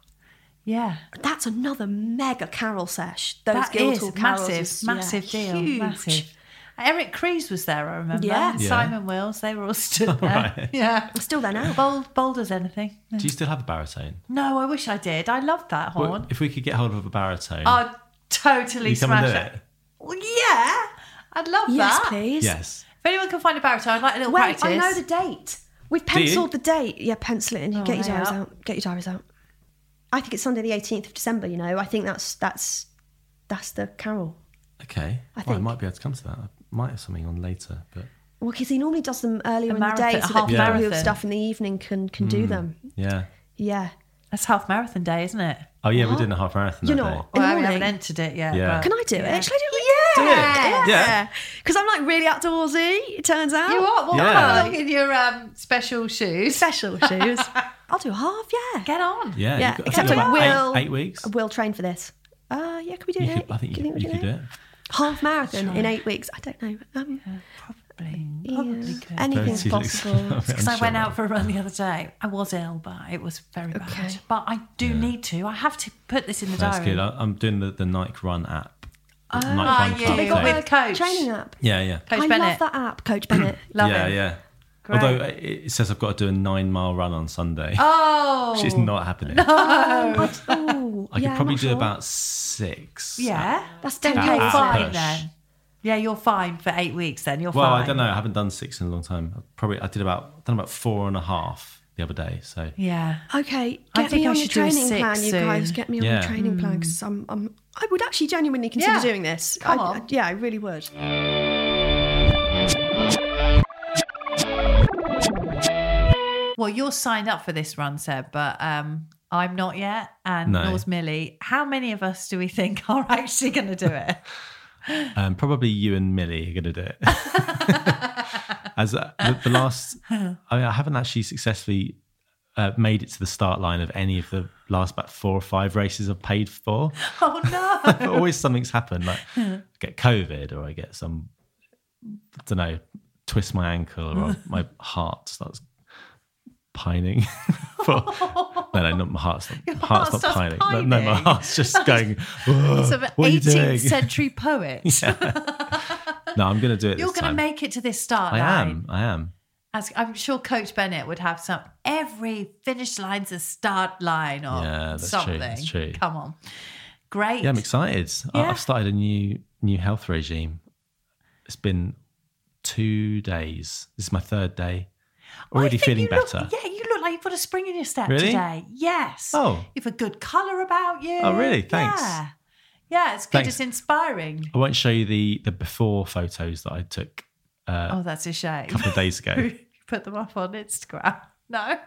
Yeah,
That's another mega carol sesh. Those
that
Guildhall
is
carols
massive,
is, yeah,
massive deal,
huge.
massive. Eric Crees was there, I remember.
Yeah.
Yeah.
Simon Wills, they were all stood there.
Right.
Yeah.
Still there now.
Bold, bold as anything.
Do you still have a baritone?
No, I wish I did. I loved that
Well,
horn.
if we could get hold of a baritone.
I'd totally
You come and
smash
do
it.
it?
Well, yeah, I'd love
Yes,
that.
Yes, please.
Yes.
If anyone can find a baritone, I'd like a little
Wait,
practice.
I know the date. We've penciled the date. Yeah, pencil it in.
Oh,
Get your diaries
up.
out. Get your diaries out. I think it's Sunday the 18th of December, you know. I think that's that's that's the carol.
Okay.
I
Well, I might be able to come to that. I might have something on later, but
Well, because he normally does them earlier
A
in the day
a
so that
half
people who have stuff in the evening can can do them.
yeah.
Yeah.
That's half marathon day, isn't it?
Oh yeah, we're doing a half marathon
You're
that
not.
day.
In the
Well, we
morning.
haven't entered it yet.
Yeah.
Can I do it? Shall I do it?
Do it.
Yeah.
Yeah.
Because I'm like really outdoorsy, it turns out.
You are? Well,
Yeah.
come along in your um, special shoes.
Special shoes. I'll do half, yeah.
Get on.
Yeah.
Yeah,
you've got- I
except
think
for
about
Will.
Eight, eight weeks.
We'll train for this. Uh, yeah, can we do
You
it?
could, I think
Do
you,
we
you could do it.
Half marathon in eight weeks. I don't know. Um,
Probably,
yeah,
probably could.
anything's
Very easy.
possible.
Because I
I'm
went
sure.
out for a run the other day. I was ill, but it was very bad.
Okay.
But I do need to. I have to put this in the
That's
diary.
good. I, I'm doing the, the Nike Run app. Oh, Nike Run
yeah,
Club
they got
thing.
with Coach.
training app.
Yeah, yeah.
Coach
I
Bennett.
love that app, Coach Bennett.
Love
yeah,
it.
yeah.
Great.
Although uh, it it says I've got to do a nine mile run on Sunday,
Oh,
which is not happening.
oh,
I could
yeah, I'm
probably do
sure.
about six.
yeah.
That's
Then
10
you're
At
fine
push.
then. Yeah, you're fine for eight weeks. Then you're
Well,
fine.
Well, I don't know. I haven't done six in a long time. Probably I did about done about four and a half the other day. So
Yeah.
Okay,
I
get
think
me
I
on your
should do a
training
six
plan, you guys. Get me on
Yeah.
your training plan because I'm, I'm, I would actually genuinely consider
Yeah.
doing this.
Come
I,
on.
I- yeah, I really would.
Well, you're signed up for this run, Seb, but um, I'm not yet, and
No.
nor's Millie. How many of us do we think are actually going to do it?
um, probably you and Millie are going to do it. As uh, the, the last, I, mean, I haven't actually successfully uh, made it to the start line of any of the last about four or five races I've paid for.
Oh no!
Always something's happened. Like I get COVID or I get some, I don't know, twist my ankle or my heart starts pining. for, no, no, not my heart's not,
Your
my
heart
heart's not
starts
pining. No, no, my heart's just going. "Ugh,
Some
what are you doing?
18th century poet.
No, I'm going to do it.
You're going to make it to this start
I
line.
am. I am.
As I'm sure Coach Bennett would have some. Every finish line's a start line or
Yeah, that's true,
something.
that's true.
Come on, great.
Yeah, I'm excited.
Yeah.
I've started a new new health regime. It's been two days. This is my third day. Already feeling
look-
better.
yeah, you look like you've got a spring in your step
Really?
today. Yes.
Oh.
You've a good colour about you.
Oh, really? Thanks.
Yeah. Yeah, it's good.
Thanks.
It's inspiring.
I won't show you the the before photos that I took uh,
Oh, that's a shame.
a couple of days ago.
put them up on Instagram. No.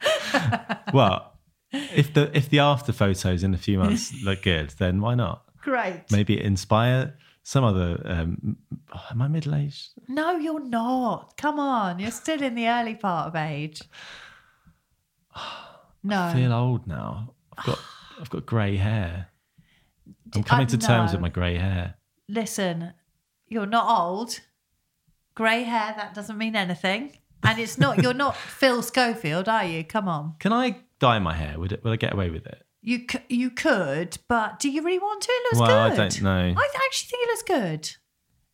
well, if the if the after photos in a few months look good, then why not?
Great.
Maybe inspire some other. Um, am I middle aged?
No, you're not. Come on. You're still in the early part of age. No.
I feel old now. I've got I've got grey hair. I'm coming to terms with my grey hair.
Listen, you're not old. Grey hair, that doesn't mean anything. And it's not, you're not Phil Schofield, are you? Come on.
Can I dye my hair? Would it, will I get away with it?
You c- you could, but do you really want to? It looks
Well, I
good.
don't know.
I actually think it looks good.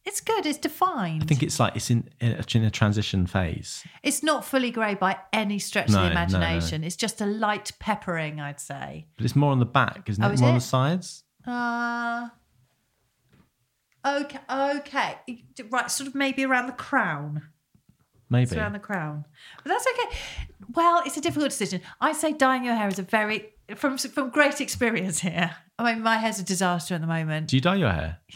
It's good. It's defined.
I think it's like it's in in a, in a transition phase.
it's not fully grey by any stretch
No,
of
no,
the
no.
imagination. It's just a light peppering, I'd say.
But it's more on the back, isn't
Oh,
it?
is
more on the sides.
Uh okay, okay, right. Sort of maybe around the crown. It's
Maybe.
around the crown, but that's okay. Well, it's a difficult decision. I say dyeing your hair is a very from from great experience here. I mean, my hair's a disaster at the moment.
Do you dye your hair?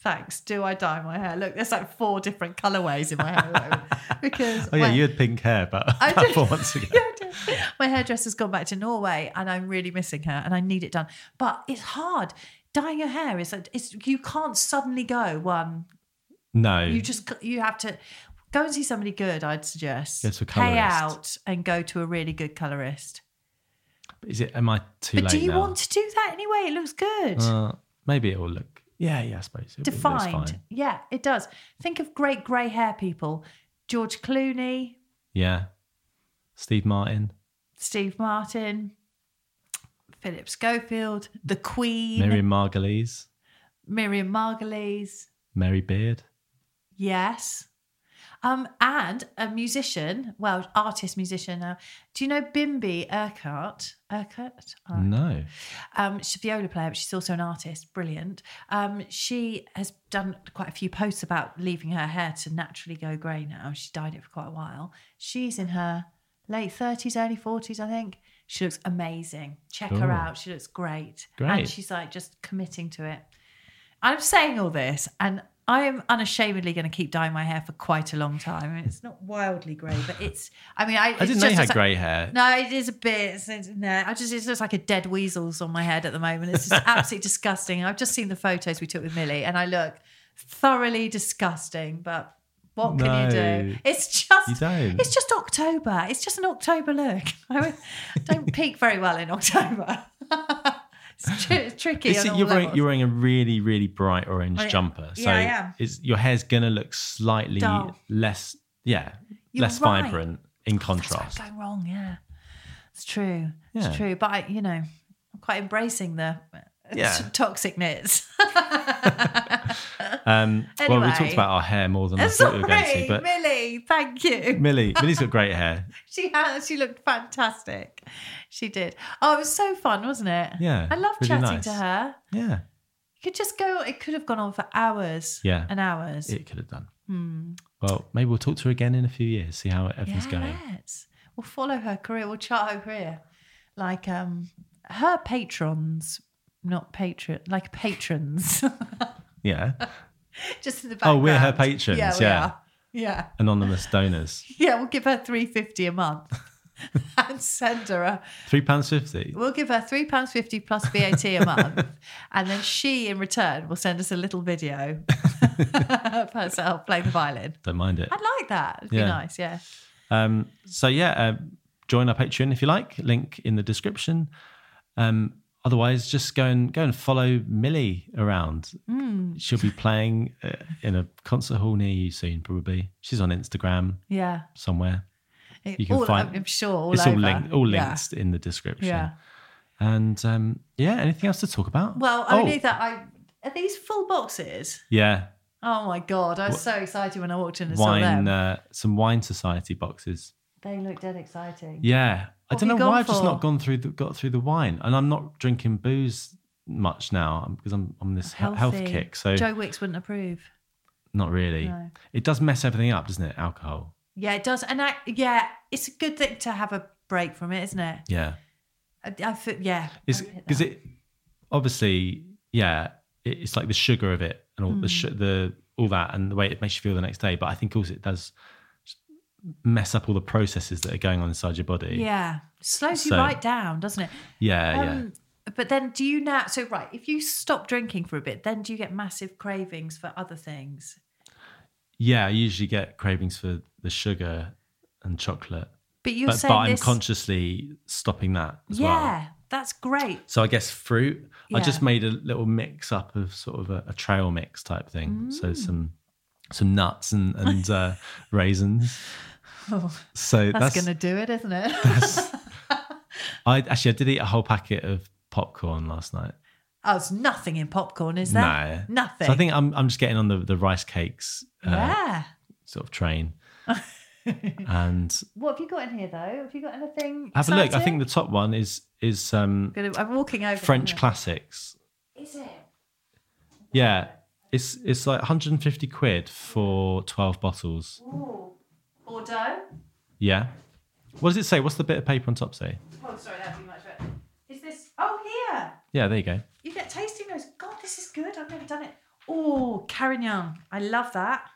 Thanks. Do I dye my hair? Look, there's like four different colorways in my hair at the moment because
Oh yeah,
my-
you had pink hair, but
I did.
four months ago.
Yeah, I did. My hairdresser's gone back to Norway, and I'm really missing her, and I need it done. But it's hard. Dyeing your hair is like it's you can't suddenly go one.
No,
You just you have to go and see somebody good. I'd suggest
Go to a
pay out and go to a really good colorist.
Is it? Am I too
But
late
do you
now?
want to do that anyway? It looks good.
Uh, maybe it will look. Yeah, yeah, I suppose it,
Defined.
fine.
Yeah, it does. Think of great grey hair people. George Clooney,
Yeah, Steve Martin,
Steve Martin, Philip Schofield, the Queen,
Miriam Margolyes,
Miriam Margolyes.
Mary Beard.
Yes. Um, and a musician, well, artist musician now. Do you know Bimby Urquhart? Urquhart? Uh,
No.
Um, she's a viola player, but she's also an artist. Brilliant. Um, she has done quite a few posts about leaving her hair to naturally go grey now. She's dyed it for quite a while. She's in her late 30s, early 40s, I think. She looks amazing. Check her out. She looks great.
Great.
And she's like just committing to it. I'm saying all this, and I am unashamedly going to keep dyeing my hair for quite a long time. I mean, it's not wildly grey, but it's. I mean, I,
I didn't know you had
a-
grey hair.
no, it is a bit. It's, it's- no, I just it looks like a dead weasels on my head at the moment. It's just absolutely disgusting. I've just seen the photos we took with Millie, and I look thoroughly disgusting. But what can you do? It's just
you don't.
It's just October. It's just an October look. I don't peak very well in October. it's, tr- tricky.
You're, wearing, you're wearing a really, really bright orange
I-
jumper. So
yeah,
your hair's going to look slightly
Dull.
less, yeah,
You're
less
right.
vibrant in
That's where I'm
contrast.
going wrong. Yeah, it's true.
Yeah.
It's true. But I, you know, I'm quite embracing the
Yeah.
toxic nits.
Um, Well, we talked about our hair more than I thought we were going to, but
Millie. Thank you.
Millie, Millie's got great hair.
She has. She looked fantastic. She did. Oh, it was so fun, wasn't it?
Yeah,
I love
really
chatting
nice.
to her.
Yeah,
You could just go. It could have gone on for hours.
Yeah.
and hours.
it could have done.
Hmm.
Well, maybe we'll talk to her again in a few years, see how everything's going.
Yes. We'll follow her career. We'll chart her career. Like um her patrons, not patron, like patrons.
Yeah,
Just in the
back.
Oh,
we're her patrons,
Yeah, we
yeah.
are. Yeah.
anonymous donors.
Yeah, we'll give her three fifty a month and send her a
Three pounds fifty.
We'll give her three pounds fifty plus VAT a month, and then she, in return, will send us a little video of herself playing the violin.
Don't mind it.
I'd like that. It'd be nice. Yeah.
Um, so yeah, uh, join our Patreon if you like. Link in the description. Um, otherwise, just go and go and follow Millie around.
Hmm.
She'll be playing uh, in a concert hall near you soon, probably. She's on Instagram
Yeah.
somewhere.
It-
You can
all-
find.
I'm sure. All
it's
over.
all linked. All
Yeah.
linked in the description.
Yeah.
And um, yeah, anything else to talk about?
Well,
Oh,
only that I are these full boxes.
Yeah,
Oh my god! I was so excited when I walked in and saw them.
Uh, some wine society boxes.
they look dead exciting.
Yeah, I don't know why I've just not gone through the, got through the wine, and I'm not drinking booze much now because I'm on this he- health kick. So
Joe Wicks wouldn't approve.
not really.
No.
It does mess everything up, doesn't it? Alcohol.
Yeah, it does, and I, yeah, it's a good thing to have a break from it, isn't it?
Yeah,
I, I feel, yeah.
is because it obviously yeah it, it's like the sugar of it and all
Hmm.
the sh- the all that and the way it makes you feel the next day. But I think also it does mess up all the processes that are going on inside your body.
Yeah, slows you right down, doesn't it?
yeah, yeah.
Um, But then, do you now? So, right, if you stop drinking for a bit, then do you get massive cravings for other things?
Yeah, I usually get cravings for the sugar and chocolate.
But you're
but,
saying
but I'm consciously stopping that as well.
yeah, that's great.
So I guess fruit. I just made a little mix up of sort of a, a trail mix type thing. So
Mm.
some some nuts and and uh, raisins. so
Oh, That's,
that's,
going to do it, isn't it?
I actually I did eat a whole packet of popcorn last night.
oh, there's nothing in popcorn, is there?
No,
nothing.
So I think I'm I'm just getting on the the rice cakes uh,
yeah.
sort of train. and
What have you got in here, though? Have you got anything?
have a look. I think the top one is is um,
Gonna- I'm walking over.
French
from
classics.
here. Is it?
Yeah, it's it's like 150 quid for 12 bottles.
Ooh. Bordeaux?
Yeah. What does it say? What's the bit of paper on top say?
Oh, sorry, that'd be much better. Is this? Oh, here.
Yeah, there you go.
You get tasting notes. God, this is good. I've never done it. Oh, Carignan. I love that.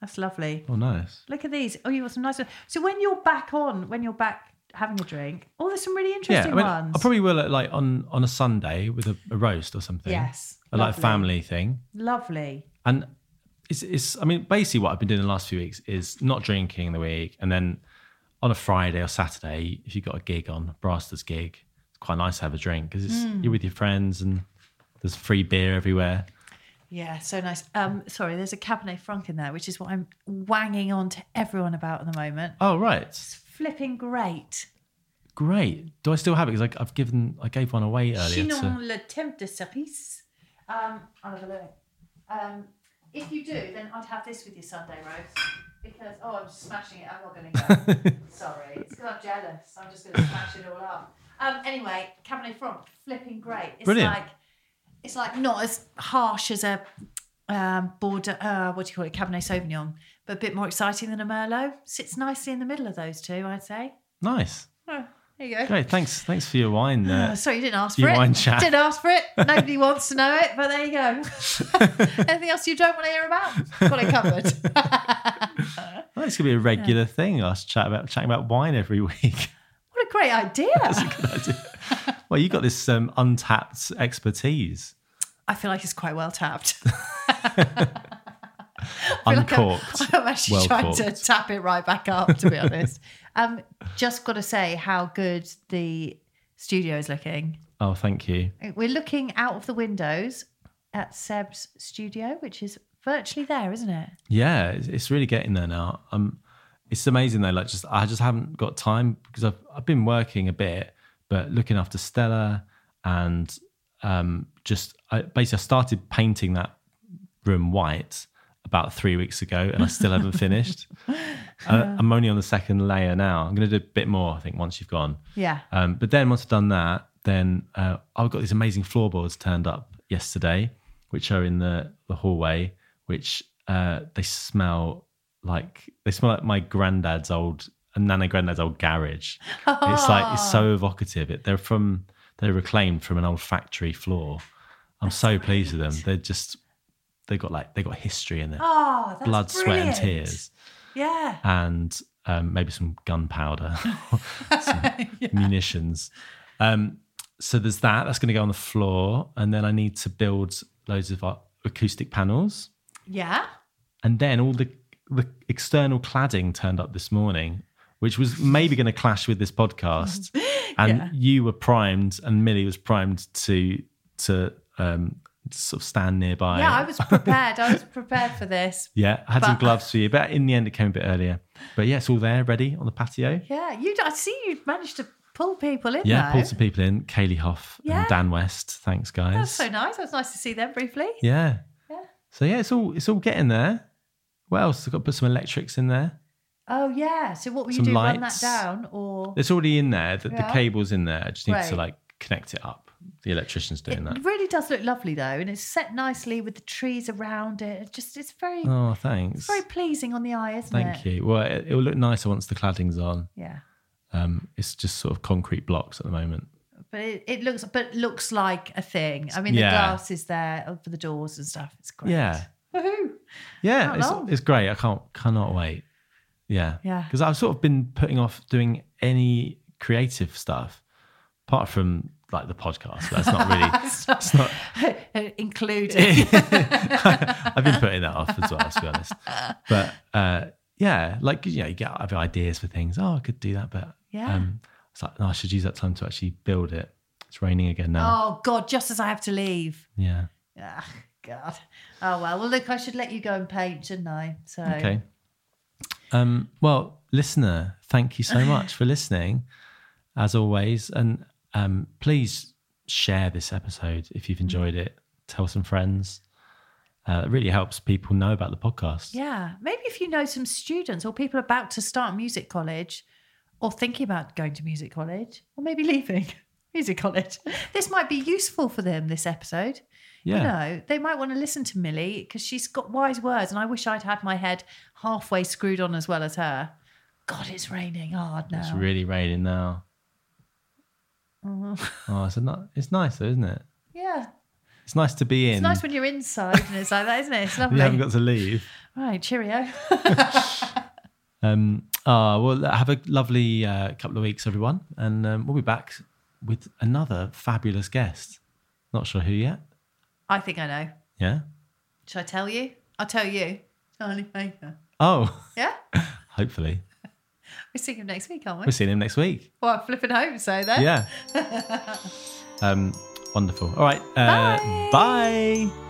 That's lovely.
Oh, nice.
Look at these. Oh, you've got some nice ones. So when you're back on, when you're back having a drink, oh, there's some really
Yeah,
interesting
I mean,
ones.
I probably will at, like on on a Sunday with a, a roast or something.
Yes,
a like
lovely.
family thing.
Lovely.
And it's it's. I mean, basically, what I've been doing the last few weeks is not drinking in the week, and then on a Friday or Saturday, if you've got a gig on, Brasters gig, it's quite nice to have a drink because
Hmm.
you're with your friends and there's free beer everywhere.
Yeah, so nice. Um, sorry, there's a Cabernet Franc in there, which is what I'm wanging on to everyone about at the moment.
Oh right,
It's flipping great.
great. Do I still have it? Because I've given I gave one away earlier. To,
Chinon le temp de service. Um, I'll have a look. Um, if you do, then I'd have this with your Sunday roast. because oh, I'm just smashing it. I'm not going to go. Sorry, it's because I'm jealous. I'm just going to smash it all up. Um, anyway, Cabernet Franc, flipping great. It's
Brilliant.
like it's like not as harsh as a um, Bordeaux. Uh, what do you call it? Cabernet Sauvignon, but a bit more exciting than a Merlot. Sits nicely in the middle of those two, I'd say.
Nice.
Oh, there you go.
Great. Thanks. Thanks for your wine.
Uh, sorry, you didn't ask for it.
wine chat.
Didn't ask for it. Nobody wants to know it, but there you go. Anything else you don't want to hear about? Got it covered.
well, it's gonna be a regular thing. Us chat about chatting about wine every week.
what a great idea. That's a good idea.
Well, you got this um, untapped expertise,
I feel like it's quite well tapped. Feel like I'm-
uncorked.
I'm, actually
well
trying to tap it right back up, to be honest. um, just got to say how good the studio is looking.
Oh, thank you.
We're looking out of the windows at Seb's studio, which is virtually there, isn't it?
Yeah, it's, it's really getting there now. Um, it's amazing though. Like, just I just haven't got time because I've I've been working a bit, but looking after Stella and um, just I, basically I started painting that room white about three weeks ago, and I still haven't finished. Uh, I'm only on the second layer now. I'm going to do a bit more, I think, once you've gone.
Yeah.
Um, but then once I've done that, then uh, I've got these amazing floorboards turned up yesterday, which are in the, the hallway, which uh, they smell like they smell like my granddad's old nana granddad's old garage. It's like it's so evocative. It, they're from they're reclaimed from an old factory floor. I'm so pleased with them. They're just they got like they got history in it,
Oh, that's
blood, sweat, and tears
Yeah.
and um, maybe some gunpowder, some munitions. Um, so there's that. That's going to go on the floor, and then I need to build loads of uh, acoustic panels,
Yeah.
and then all the the external cladding turned up this morning, which was maybe going to clash with this podcast. And
Yeah.
you were primed, and Millie was primed to to um, sort of stand nearby.
Yeah, I was prepared. I was prepared for this.
Yeah, I had some gloves for you, but in the end, it came a bit earlier. But yeah, it's all there, ready on the patio.
Yeah, you. I see you managed to pull people in.
Yeah,
though.
pulled some people in. Kaylee Hoff
Yeah.
and Dan West. Thanks, guys.
That's so nice. That was nice to see them briefly.
Yeah.
Yeah.
So yeah, it's all it's all getting there. What else? I've got to put some electrics in there.
Oh yeah. So what will you do? Run that down or?
It's already in there. The, the cable's in there. I just need to like connect it up. The electrician's doing
It
that.
It really does look lovely though, and it's set nicely with the trees around it. It just it's very
Oh, thanks.
it's very pleasing on the eye, isn't
Thank
it?
Thank you. Well, it, it will look nicer once the cladding's on.
Yeah.
Um, it's just sort of concrete blocks at the moment.
But it, it looks but looks like a thing. I mean the glass is there for the doors and stuff. It's great.
Yeah.
Woohoo.
Yeah, it's, it's great. I can't cannot wait. Yeah,
Yeah.
Because I've sort of been putting off doing any creative stuff, apart from like the podcast. That's not really. it's not.
Including
I've been putting that off as well, to be honest. But uh, yeah, like you know, you get ideas for things. Oh, I could do that, but
Yeah.
um, it's like no, I should use that time to actually build it. It's raining again now.
Oh God, just as I have to leave.
Yeah.
Ah, God. Oh well. Well look, I should let you go and paint, shouldn't I? So
Okay. Um, well, listener, thank you so much for listening, as always. And um, please share this episode if you've enjoyed it. Tell some friends. Uh, it really helps people know about the podcast.
Yeah. Maybe if you know some students or people about to start music college or thinking about going to music college or maybe leaving music college, this might be useful for them, this episode.
Yeah.
You know, they might want to listen to Millie because she's got wise words. And I wish I'd had my head halfway screwed on as well as her. God, it's raining hard now.
It's really raining now. Oh, it's, a, it's nice though, isn't it?
yeah.
It's nice to be in.
It's nice when you're inside and it's like that, isn't it? It's lovely.
you haven't got to leave.
Right, cheerio.
Um, ah, well, have a lovely uh, couple of weeks, everyone, and um, we'll be back with another fabulous guest. Not sure who yet.
I think I know.
Yeah.
Should I tell you? I'll tell you. Charlie Baker.
Oh,
Yeah?
hopefully
We're seeing him next week, aren't we?
we're seeing him next week.
Well, I'm flipping home, so then.
Yeah. um, wonderful. All right. Uh,
Bye.
bye.